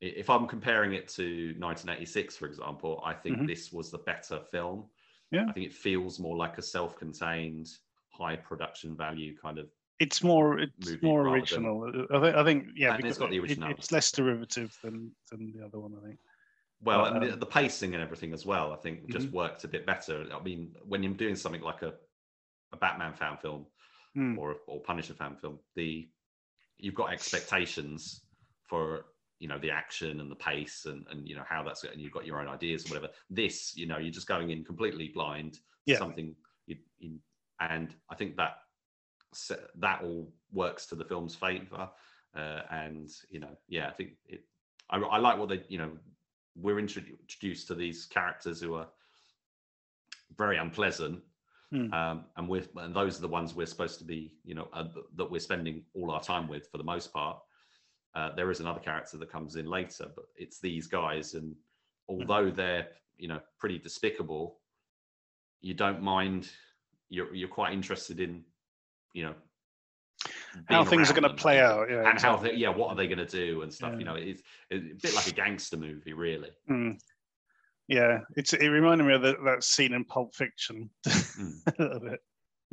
If I'm comparing it to 1986, for example, I think Mhm. this was the better film. Yeah. I think it feels more like a self-contained, high production value kind of. It's more it's more rather than- original. I think I think yeah, it's got the it- it's less derivative than than the other one. I think. Well, and the, um, the pacing and everything as well, I think, just Mhm. worked a bit better. I mean, when you're doing something like a, a Batman fan film, Hmm. or or Punisher fan film, the you've got expectations for you know the action and the pace and and you know how that's and you've got your own ideas or whatever. This, you know, you're just going in completely blind. to Yeah. Something you, you and I think that that all works to the film's favor. Uh, and you know, yeah, I think it. I, I like what they, you know, we're introduced to these characters who are very unpleasant Hmm. um, and we're and those are the ones we're supposed to be you know uh, that we're spending all our time with for the most part uh, there is another character that comes in later but it's these guys and although they're you know pretty despicable you don't mind you're you're quite interested in you know How things are going to play out. Yeah. and how they, yeah what are they going to do and stuff Yeah. you know it's, it's a bit like a gangster movie really Mm. Yeah, it's it reminded me of the, that scene in Pulp Fiction Mm. a bit.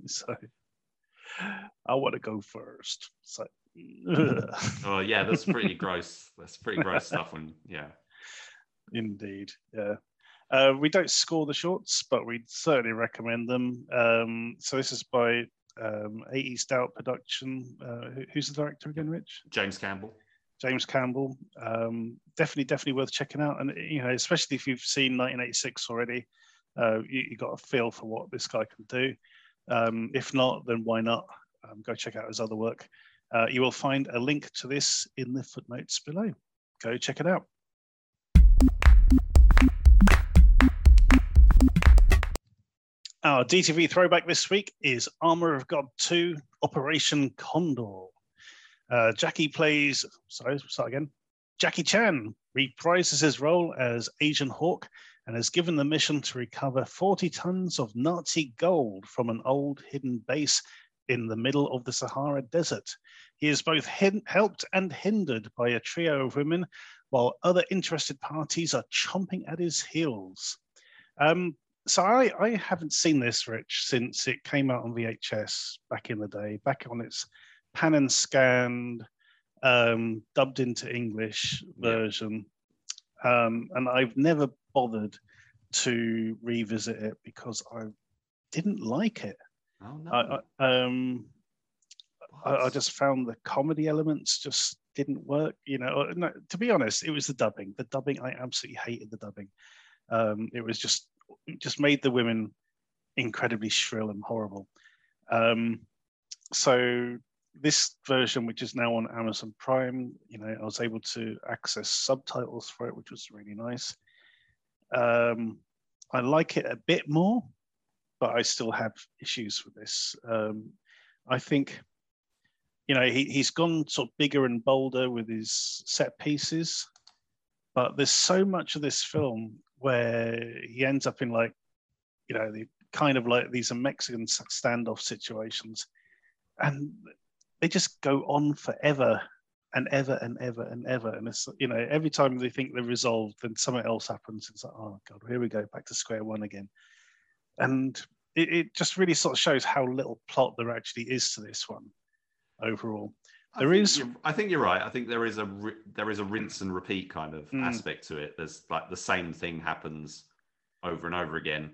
So I want to go first. So oh yeah that's pretty gross that's pretty gross stuff when yeah indeed, yeah. Uh, we don't score the shorts, but we certainly recommend them. Um, so this is by um, Eighties Doubt Production. Uh, who- who's the director again, Rich? james campbell James Campbell. Um, definitely, definitely worth checking out. And you know, especially if you've seen 1986 already, uh, you, you got a feel for what this guy can do. Um, if not, then why not? Um, go check out his other work. Uh, you will find a link to this in the footnotes below. Go check it out. Our DTV throwback this week is Armor of God 2 Operation Condor. Uh, Jackie plays, sorry, start again. Jackie Chan reprises his role as Asian Hawk and is given the mission to recover 40 tons of Nazi gold from an old hidden base in the middle of the Sahara Desert. He is both hin- helped and hindered by a trio of women, while other interested parties are chomping at his heels. Um, so I, I haven't seen this, Rich, since it came out on VHS back in the day, back on its pan and scanned, um, dubbed into English Yeah. version. Um, and I've never bothered to revisit it because I didn't like it. oh no I, I, um, I, I just found the comedy elements just didn't work. You know, Uh, no, to be honest, it was the dubbing. The dubbing, I absolutely hated the dubbing. Um, it was just, it just made the women incredibly shrill and horrible. Um, so this version, which is now on Amazon Prime, you know, I was able to access subtitles for it, which was really nice. Um, I like it a bit more, but I still have issues with this. Um, I think, you know, he, he's gone sort of bigger and bolder with his set pieces. but there's so much of this film where he ends up in like, you know, the kind of like these are Mexican standoff situations, and they just go on forever and ever and ever and ever. And it's you know every time they think they're resolved, then something else happens. It's like oh god, here we go back to square one again. And it, it just really sort of shows how little plot there actually is to this one overall. There I is. I think you're right. I think there is a there is a rinse and repeat kind of Mm. aspect to it. There's like the same thing happens over and over again.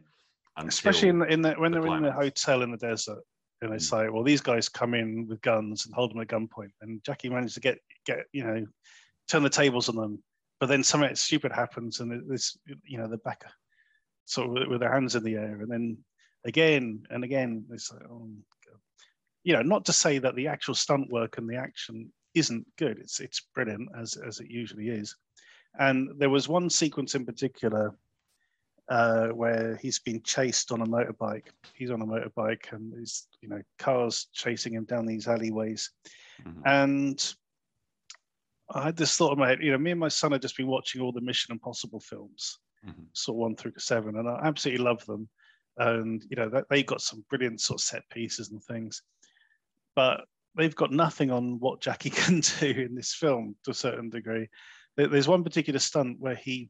especially in the, in the, when the they're in the hotel in the desert and they Mm. say well these guys come in with guns and hold them at gunpoint and jackie managed to get get you know turn the tables on them but then something stupid happens and this you know they're back sort of with, their hands in the air and then again and again it's like oh God. you know not to say that the actual stunt work and the action isn't good it's it's brilliant as as it usually is and there was one sequence in particular uh, where he's been chased on a motorbike. He's on a motorbike, and there's you know cars chasing him down these alleyways. Mhm. And I had this thought in my head. You know, me and my son had just been watching all the Mission Impossible films, Mhm. sort of one through seven, and I absolutely love them. And you know, that they got some brilliant sort of set pieces and things, but they've got nothing on what Jackie can do in this film to a certain degree. There's one particular stunt where he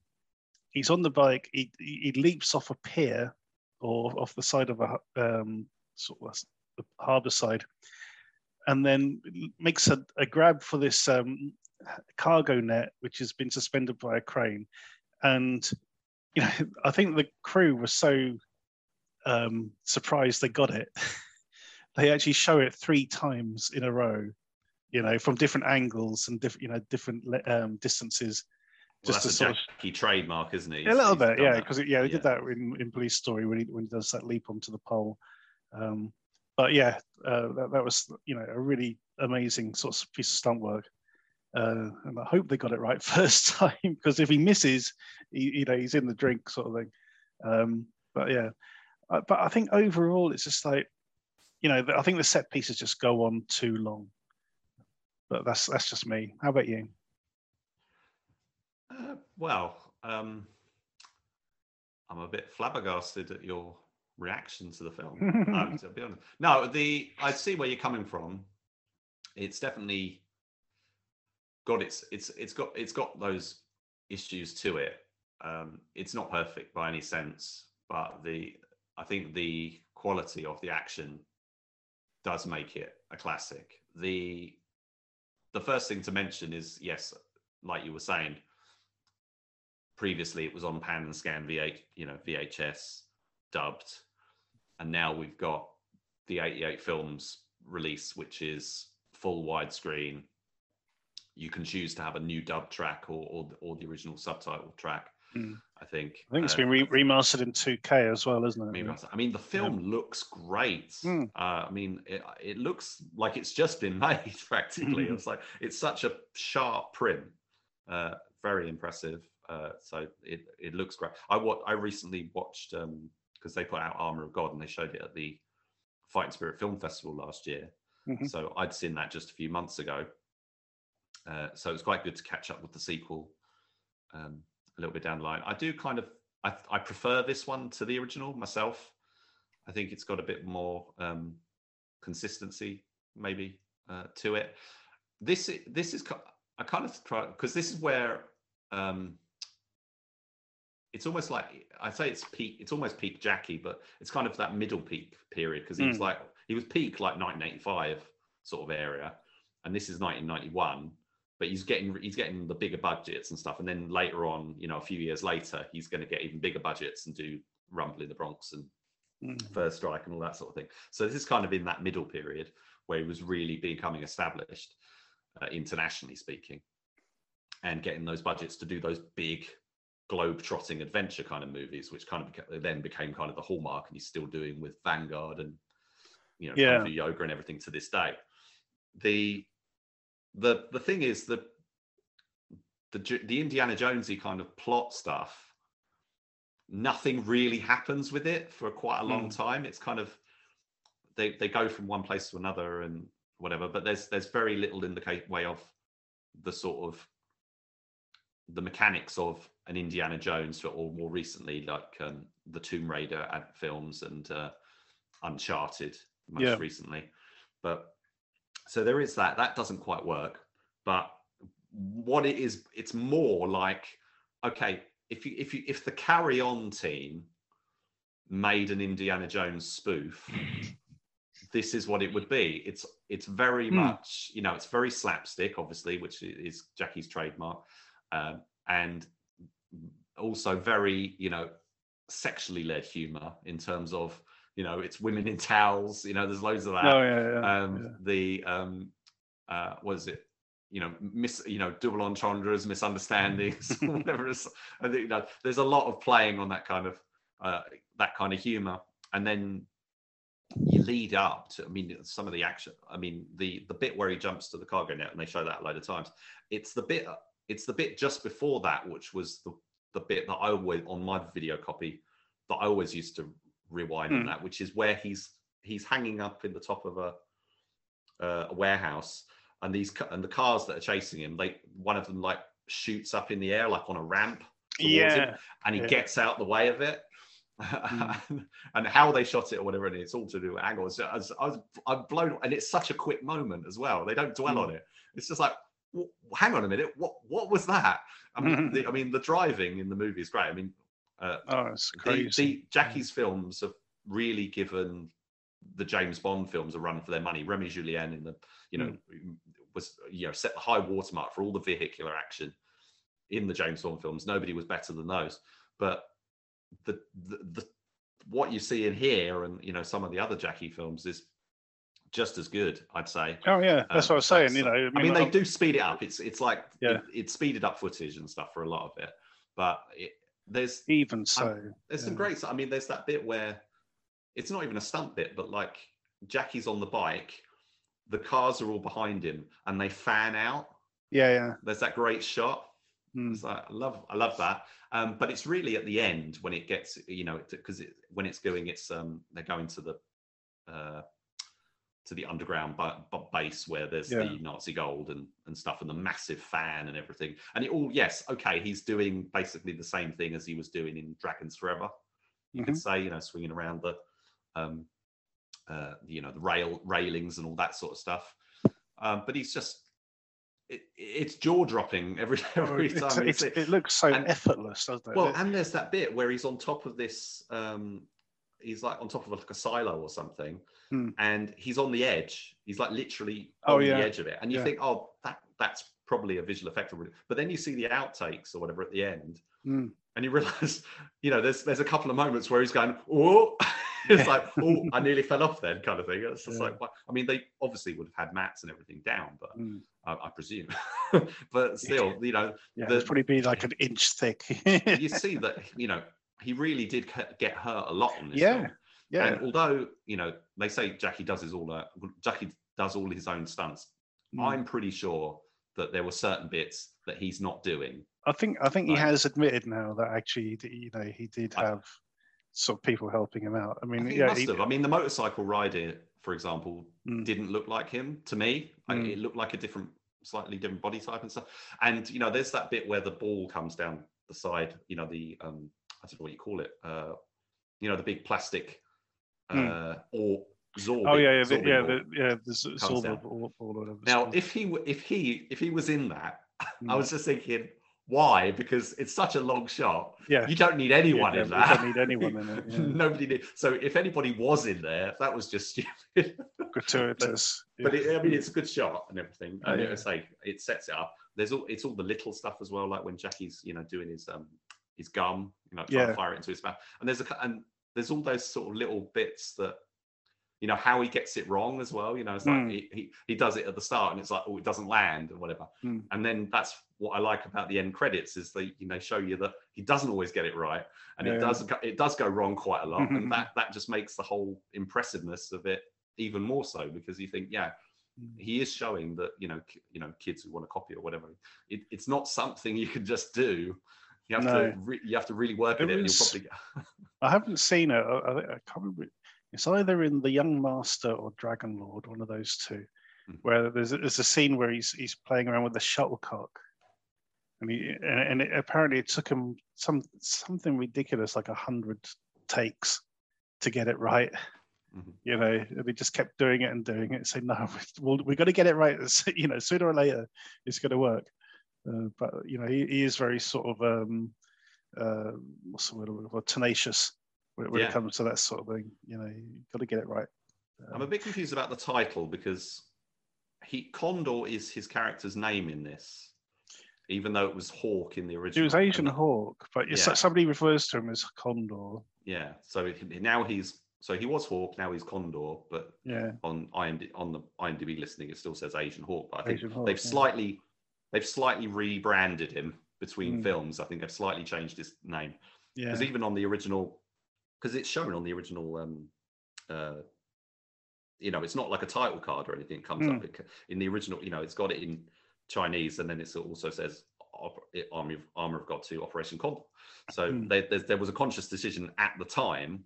he's on the bike, he, he leaps off a pier or off the side of a um, sort of the harbour side, and then makes a, a grab for this um, cargo net, which has been suspended by a crane. And you know, I think the crew was so um, surprised they got it. they actually show it three times in a row, you know, from different angles and different, you know, different um, distances. Well, just that's a sort of trademark, isn't he? a little bit, yeah, because yeah, they did that in, in Police Story when he when he does that leap onto the pole. Um, but yeah, uh, that, that was you know a really amazing sort of piece of stunt work, uh, and I hope they got it right first time because if he misses, he, you know he's in the drink sort of thing. Um, but yeah, uh, but I think overall it's just like you know I think the set pieces just go on too long. But that's that's just me. How about you? Uh, well, um, I'm a bit flabbergasted at your reaction to the film. no, to be honest. No, the I see where you're coming from. It's definitely got its it's it's got it's got those issues to it. Um, it's not perfect by any sense, but the I think the quality of the action does make it a classic. The the first thing to mention is yes, like you were saying, previously it was on pan and scan VH, you know, VHS dubbed, and now we've got the 88 films release, which is full widescreen. You can choose to have a new dub track or or, or the original subtitle track. Mm. I think. I think it's Uh, been re- remastered in 2K as well, isn't it? Maybe I mean, the film looks great. Mm. Uh, I mean, it, it looks like it's just been made practically. Mhm. it's like it's such a sharp print, uh, very impressive. Uh, so it it looks great. I what I recently watched because they put out Armor of God and they showed it at the Fighting Spirit Film Festival last year. Mhm. So I'd seen that just a few months ago. Uh, so it's quite good to catch up with the sequel um, a little bit down the line. I do kind of I, I prefer this one to the original myself. I think it's got a bit more um, consistency, maybe, uh, to it. This this is I kind of try because this is where um, it's almost like I say it's peak. It's almost peak Jackie, but it's kind of that middle peak period because he was Mm. like he was peak like 1985 sort of area, and this is 1991 but he's getting he's getting the bigger budgets and stuff and then later on you know a few years later he's going to get even bigger budgets and do rumble in the bronx and Mm. first strike and all that sort of thing so this is kind of in that middle period where he was really becoming established uh, internationally speaking and getting those budgets to do those big globe trotting adventure kind of movies which kind of beca- then became kind of the hallmark and he's still doing with vanguard and you know Yeah. Kung Fu yoga and everything to this day the the the thing is that the the Indiana Jonesy kind of plot stuff, nothing really happens with it for quite a long hmm. time. It's kind of they they go from one place to another and whatever, but there's there's very little in the way of the sort of the mechanics of an Indiana Jones, or more recently, like um, the Tomb Raider films and uh, Uncharted, most Yeah. recently. But so there is that. That doesn't quite work. But what it is, it's more like okay, if you if you if the Carry On team made an Indiana Jones spoof, this is what it would be. It's it's very Hmm. much you know it's very slapstick, obviously, which is Jackie's trademark, um, and also very you know sexually led humor in terms of you know it's women in towels. You know, there's loads of that Oh yeah, yeah. um, yeah. the um, uh, was it you know miss you know double entendres misunderstandings whatever I think you know there's a lot of playing on that kind of uh, that kind of humor and then you lead up to I mean some of the action I mean the the bit where he jumps to the cargo net and they show that a load of times it's the bit it's the bit just before that which was the the bit that I always on my video copy that I always used to rewind on Hmm. that which is where he's he's hanging up in the top of a uh, a warehouse and these and the cars that are chasing him they one of them like shoots up in the air like on a ramp towards him, yeah. and he yeah. gets out the way of it and how they shot it or whatever and it's all to do with angles I was, I was I'm blown and it's such a quick moment as well they don't dwell Mm. on it it's just like w- hang on a minute what what was that I mean mm-hmm. the, I mean the driving in the movie is great I mean uh, Oh, it's crazy. the Jackie's films have really given the James Bond films a run for their money. Remy Julienne in the, you know, hmm. mm, was you know set the high watermark for all the vehicular action in the James Bond films. Nobody was better than those. But the the, the what you see in here and you know some of the other Jackie films is just as good, I'd say. Oh yeah, that's Um, what I was saying. You know, I mean, they I'm- do speed it up. It's it's like Yeah. it, it's speeded up footage and stuff for a lot of it. But it, there's even so. there's some great. I mean, there's that bit where it's not even a stunt bit, but like Jackie's on the bike, the cars are all behind him, and they fan out. Yeah, yeah. There's that great shot. Mm. It's like, I love, I love that. Um, but it's really at the end when it gets, you know, because it, when it's going, it's um, they're going to the uh, to the underground ba- base where there's Yeah. the Nazi gold and and stuff, and the massive fan and everything. And it all, yes, okay, he's doing basically the same thing as he was doing in Dragons Forever. You could Mhm. say, you know, swinging around the, um, uh, you know, the rail railings and all that sort of stuff. Um, but he's just, it, it's jaw dropping every Oh, every it's- time. it's- it's- it looks so and- effortless, doesn't it? well, and there's that bit where he's on top of this. Um, he's like on top of like a silo or something, Hmm. and he's on the edge. He's like literally Oh, on yeah. the edge of it, and you Yeah. think, oh, that that's probably a visual effect. But then you see the outtakes or whatever at the end, Mm. and you realize, you know, there's there's a couple of moments where he's going, oh, it's like, oh, I nearly fell off then, kind of thing. It's just Yeah. like, what? I mean, they obviously would have had mats and everything down, but Mm. I, I presume, but still, you know, yeah, the- it'd probably be like an inch thick. you see that you know he really did get hurt a lot on this Yeah, film. yeah, And although you know they say Jackie does his all uh, Jackie does all his own stunts, Mm. I'm pretty sure that there were certain bits that he's not doing. I think I think he has admitted now that actually, you know, he did I- have sort of people helping him out. I I mean, he yeah, must he- have. I mean, the motorcycle rider, for example, Mm. didn't look like him to me. I- Mm. It looked like a different, slightly different body type and stuff. And you know, there's that bit where the ball comes down the side. You know, the um, I don't know what you call it. Uh, you know, the big plastic uh, or Zorb. Hmm. oh yeah, yeah, the, yeah, the, yeah. There's comes sort down. of all, all of. Now, if he if he if he was in that, I Mm. was just thinking, why? Because it's such a long shot. yeah, You don't need anyone yeah, in that. don't need anyone in it, yeah. Nobody did. So if anybody was in there, that was just stupid. gratuitous. but yeah. it, I mean, it's a good shot and everything. Oh, And yeah. it's like it sets it up. There's all it's all the little stuff as well, like when Jackie's you know doing his um his gum, you know, trying Yeah. to fire it into his mouth. And there's a and there's all those sort of little bits that you know how he gets it wrong as well. You know, it's like Mm. he, he he does it at the start and it's like oh it doesn't land or whatever. Mm. And then that's what I like about the end credits is they you know show you that he doesn't always get it right and Yeah. it does go, it does go wrong quite a lot and that that just makes the whole impressiveness of it even more so because you think yeah Mm. he is showing that you know you know kids who want to copy or whatever it, it's not something you can just do you have No. to re- you have to really work at There it and you'll probably I haven't seen it. I, I, I can't remember. It's either in the Young Master or Dragon Lord, one of those two, Mhm. where there's a, there's a scene where he's he's playing around with the shuttlecock, and he and, and it, apparently it took him some something ridiculous like a hundred takes to get it right. Mhm. You know, they just kept doing it and doing it. Saying, "No, we'll, we got to get it right. You know, sooner or later, it's going to work." Uh, but you know, he, he is very sort of um, uh, what's the word? I'm looking for? Tenacious when, when Yeah. it comes to that sort of thing. You know, you got to get it right. I'm a bit confused about the title because he Condor is his character's name in this, even though it was Hawk in the original, It was Asian And- Hawk, but Yeah. somebody refers to him as Condor. Yeah. So it- now he's so he was Hawk, now he's Condor, but Yeah, on IMDb on the IMDb listing it still says Asian Hawk. But I think Asian they've yeah. They've slightly rebranded him between Mm. films. I think they've slightly changed his name yeah, because even on the original, because it's shown on the original. Um, uh, you know, it's not like a title card or anything. It comes Mm. up it, in the original. You know, it's got it in Chinese, and then it also says Army of Armor of God Two Operation Condor. So Mm. there, there's, there was a conscious decision at the time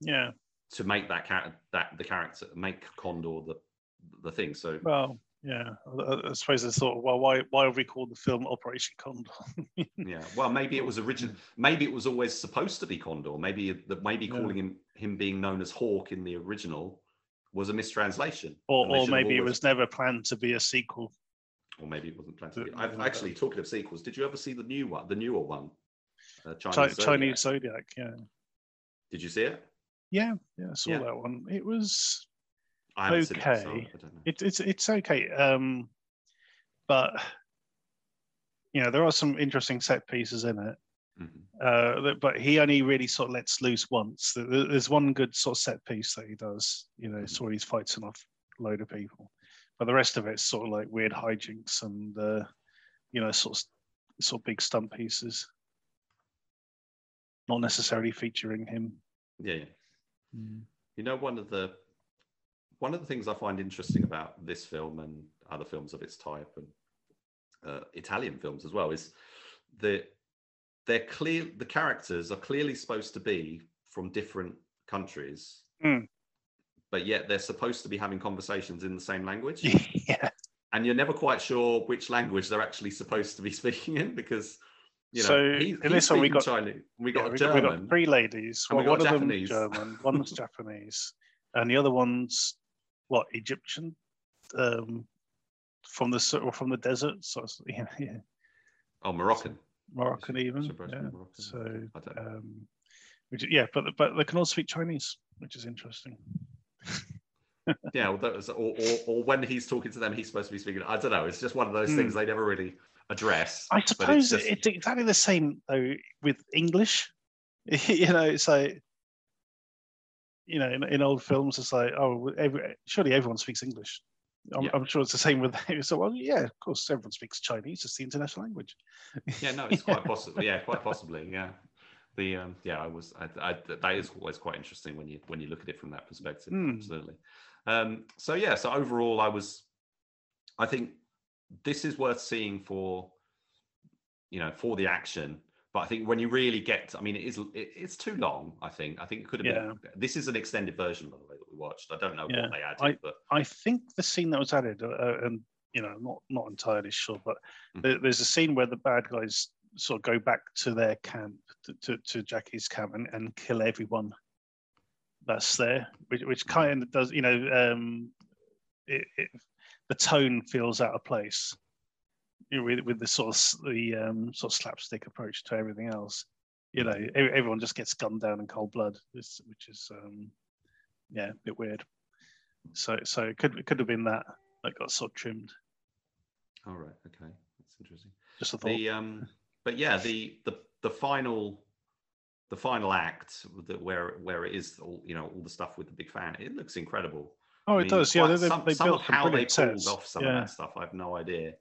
yeah. to make that character that the character make Condor the the thing. So Well, yeah. I, I suppose they thought, well, why why have we called the film Operation Condor? yeah, well, maybe it was original. Maybe it was always supposed to be Condor. Maybe that maybe Yeah. calling him him being known as Hawk in the original was a mistranslation. or or maybe it was never planned to be a sequel. or maybe it wasn't planned to be. I've actually talking of sequels. Did you ever see the new one, the newer one, uh, Chinese? Chi- Zodiac? Chinese Zodiac, yeah. Did you see it? Yeah, yeah, I saw Yeah. that one. It was I haven't it, so Okay. I don't know. it, it's it's okay. Um but you know, there are some interesting set pieces in it. Mhm. Uh, but he only really sort of lets loose once. There- there- There's one good sort of set piece that he does. You know, it's where he's fighting off a load of people, but the rest of it's sort of like weird hijinks and uh, you know, sort of sort of big stunt pieces, not necessarily featuring him. Yeah, yeah. You know, one of the one of the things I find interesting about this film and other films of its type and uh, Italian films as well is that they're clear. The characters are clearly supposed to be from different countries, Mm. but yet they're supposed to be having conversations in the same language, yeah, and you're never quite sure which language they're actually supposed to be speaking in because. You know, So, he, in this one we got- Chinese. We got yeah, we German. we got three ladies. and we got one Japanese. of them German, one's Japanese, and the other one's what Egyptian, um, from the from the desert, so it's, yeah, yeah, oh, Moroccan. Moroccan even. Supposed to be Yeah. Moroccan. So, I don't um, which, yeah, but but they can all speak Chinese, which is interesting. Yeah, well, that was, or, or, or when he's talking to them, he's supposed to be speaking. I don't know. It's just one of those things they never really address. I suppose just- it's exactly the same though with English. you know, it's like you know, in, in old films, it's like, oh, every, surely everyone speaks English. I'm, Yeah. I'm sure it's the same with so. Well, yeah, of course, everyone speaks Chinese. It's the international language. yeah, no, it's quite possible. Yeah, quite possibly. Yeah, the um, yeah, I was. I, I, that is always quite interesting when you when you look at it from that perspective. Hmm. Absolutely. Um, so yeah, so overall, I was. I think this is worth seeing for, you know, for the action. But I think when you really get, I mean, it is it, it's too long. I think. I think it could have been. This is an extended version, by the way, that we watched. I don't know Yeah, what they added, but I think the scene that was added, uh, uh, and you know, not not entirely sure, but Mhm. there's a scene where the bad guys sort of go back to their camp, to, to, to Jackie's camp, and, and kill everyone that's there, which, which kind of does, you know, um, it, it, the tone feels out of place you know, with, with the sort of the um, sort of slapstick approach to everything else. You know, everyone just gets gunned down in cold blood, which is um, yeah, a bit weird. So so it could it could have been that that got sort of trimmed. all right, okay, that's interesting. Just a thought. the um but yeah the the the final the final act the, where where it is all you know all the stuff with the big fan it looks incredible oh, I it mean, does. Yeah, they, they, some, they some built of how they pulled sets. off some yeah. of that stuff i have no idea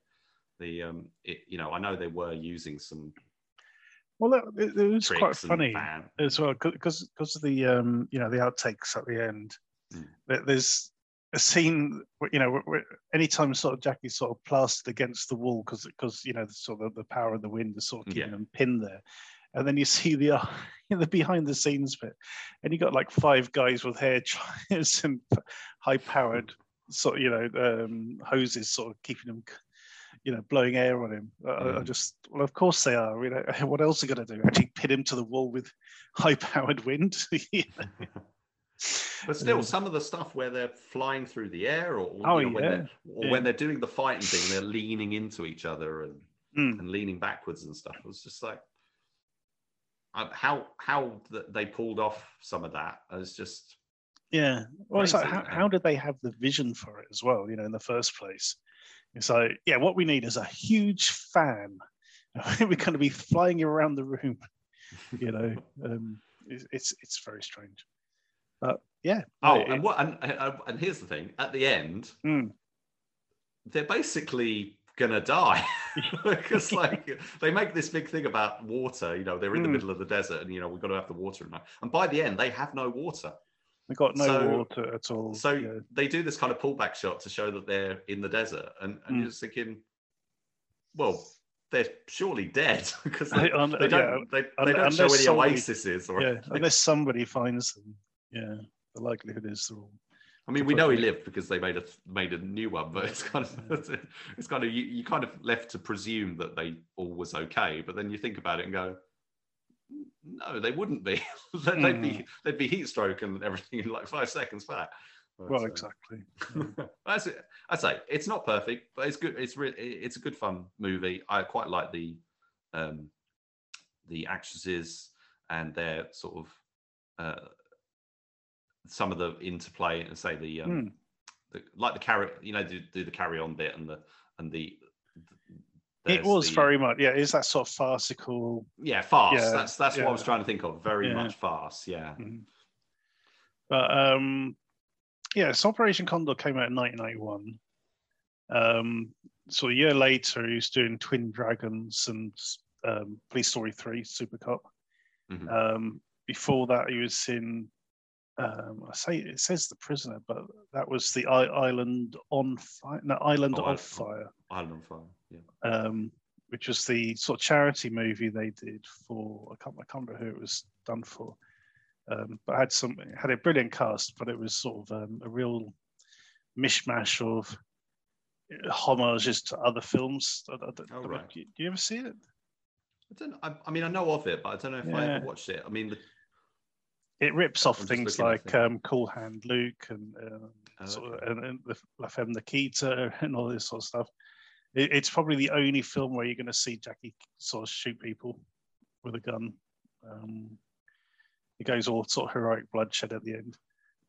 the um it, you know i know they were using some Well, it, it was quite funny fan as well because because of the um, you know the outtakes at the end. Mm. There's a scene, you know, anytime sort of Jackie's sort of plastered against the wall because because you know the sort of the power of the wind is sort of keeping Yeah. them pinned there, and then you see the uh, the behind the scenes bit, and you got like five guys with hair dryers and high powered sort of, you know um, hoses sort of keeping them you know, blowing air on him. I, I Mm. just, well, of course they are. You know, what else are going to do? Actually, pin him to the wall with high-powered wind? But still, Yeah. some of the stuff where they're flying through the air, or, Oh, you know, when, yeah. they're, or Yeah. when they're doing the fighting thing, they're leaning into each other and, Mm. and leaning backwards and stuff. It was just like how how they pulled off some of that. that. Is just Yeah. Well, it's like, how, how did they have the vision for it as well, you know, in the first place? It's like, yeah, what we need is a huge fan. We're going to be flying you around the room, you know. Um, it's, it's it's very strange. But yeah. oh, it- and what and, and here's the thing: at the end, Mm. they're basically gonna die because like they make this big thing about water you know they're in the Mm. middle of the desert and you know we've got to have the water and, and by the end they have no water we got no so- water at all. so yeah. they do this kind of pullback shot to show that they're in the desert and, and Mm. you're just thinking well they're surely dead because they, they don't they, un- they don't show any somebody- oases or yeah, unless somebody finds them. Yeah, the likelihood is they're all. I mean, we know he lived because they made a made a new one, but it's kind of it's kind of you, you kind of left to presume that they all was okay, but then you think about it and go, no, they wouldn't be. they'd, they'd be they'd be heat stroke and everything in like five seconds flat. But, Well, uh, exactly. That's it. I say it's not perfect, but it's good. It's re- it's a good fun movie. I quite like the um, the actresses and their sort of uh, some of the interplay and say the, um, Hmm. the like the carry you know do, do the carry on bit and the and the. It was the- very much, yeah, is that sort of farcical. yeah farce. yeah, that's that's what I was trying to think of. Very Yeah. much farce. Yeah. Mhm. But um, yeah, so Operation Condor came out in 1991. Um, so a year later, he was doing Twin Dragons and um, Police Story 3, Super Cop. Mhm. Um, before that, he was in, um, I say it says The Prisoner, but that was the I- Island on Fire, no, Island Oh, of Fire, Island on Fire. Yeah. um, which was the sort of charity movie they did for, I can't, I can't remember who it was done for um, but had some had a brilliant cast, but it was sort of um, a real mishmash of uh, homages to other films. I- I don't- Oh, right. Do you, do you ever see it? I don't. I, I mean, I know of it, but I don't know if I ever watched it. I mean, the, It rips off I'm things like um, Cool Hand Luke and, um, Oh, sort okay. of, and, and the La Femme Nikita and all this sort of stuff. It, it's probably the only film where you're going to see Jackie sort of shoot people with a gun. Um, it goes all sort of heroic bloodshed at the end.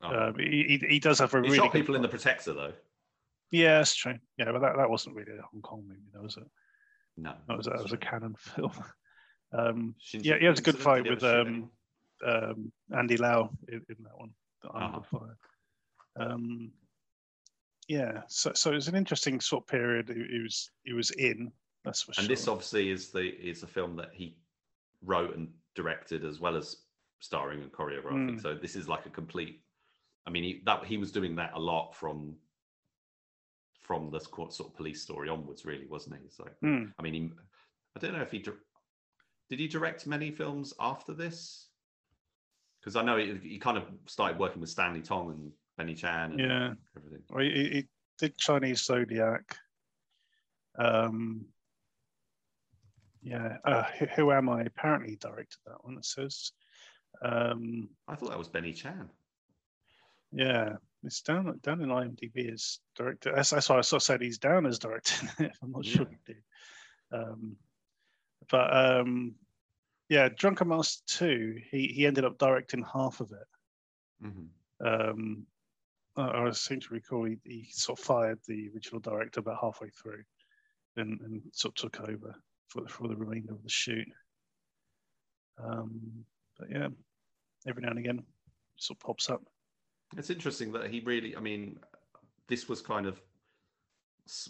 oh, Um, he, he, he does have a he really shot people in the. Protector though. Yeah, that's true. Yeah, but that, that wasn't really a Hong Kong movie, that was it? No, that was, that was a. Canon film. Um, yeah, he has a good fight with um? Um, Andy Lau in, in that one, the Island Uh-huh. Fire. Um, yeah, so so it was an interesting sort of period. He, he was he was in. That's for and sure. this obviously is the is a film that he wrote and directed as well as starring and choreographing. Mm. So this is like a complete. I mean, he, that he was doing that a lot from from the sort of police story onwards, really, wasn't he? So Hmm. I mean, he, I don't know if he did he direct many films after this. Because I know he, he kind of started working with Stanley Tong and Benny Chan and Yeah. everything. Well, he, he did Chinese Zodiac. Um, yeah, uh, who, who am I? Apparently, he directed that one. It says. Um, I thought that was Benny Chan. Yeah, it's down down in IMDb as director. That's, that's why I sort of said he's down as director. I'm not sure he did. Um, but um, yeah, Drunken Master Two. He he ended up directing half of it. Mhm. Um, I, I seem to recall he, he sort of fired the original director about halfway through, and, and sort of took over for for the remainder of the shoot. Um, but yeah, every now and again, sort of pops up. It's interesting that he really, I mean, this was kind of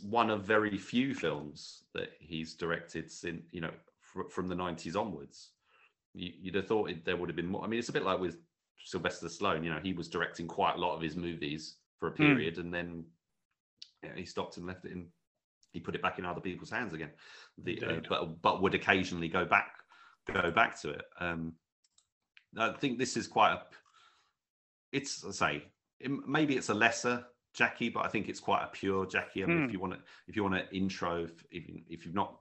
one of very few films that he's directed since, you know, fr- from the 90s onwards. You, you'd have thought it, there would have been more. I mean, it's a bit like with Sylvester Stallone, you know, he was directing quite a lot of his movies for a Hmm. period and then yeah, he stopped and left it in, he put it back in other people's hands again. The, uh, but, but would occasionally go back, go back to it. Um, I think this is quite a, it's I say it, maybe it's a lesser Jackie, but I think it's quite a pure Jackie. I mean, Hmm. if you want to, if you want an intro, if, if if you've not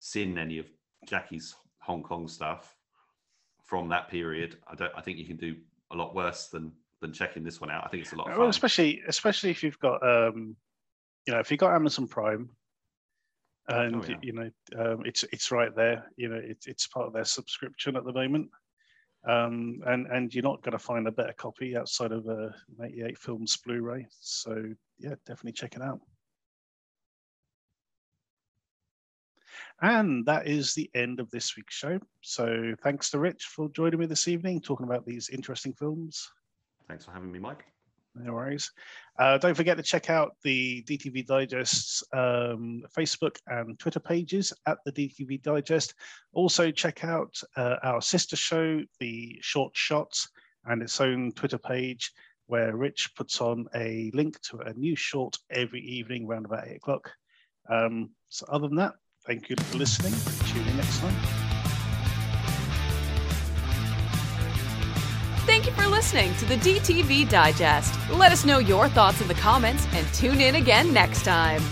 seen any of Jackie's Hong Kong stuff from that period, I don't. I think you can do a lot worse than than checking this one out. I think it's a lot of Well, especially especially if you've got um, you know, if you've got Amazon Prime, and Oh, yeah. you know, um, it's it's right there. You know, it's it's part of their subscription at the moment. Um, and and you're not going to find a better copy outside of a 88 Films Blu-ray. So yeah, definitely check it out. And that is the end of this week's show. So thanks to Rich for joining me this evening, talking about these interesting films. Thanks for having me, Mike. No worries. Uh, don't forget to check out the DTV Digest's um, Facebook and Twitter pages at the DTV Digest. Also, check out uh, our sister show, The Short Shots, and its own Twitter page where Rich puts on a link to a new short every evening around about 8 o'clock. Um, so, other than that, thank you for listening. Tune in next time. Thank you for listening to the DTV Digest. Let us know your thoughts in the comments and tune in again next time.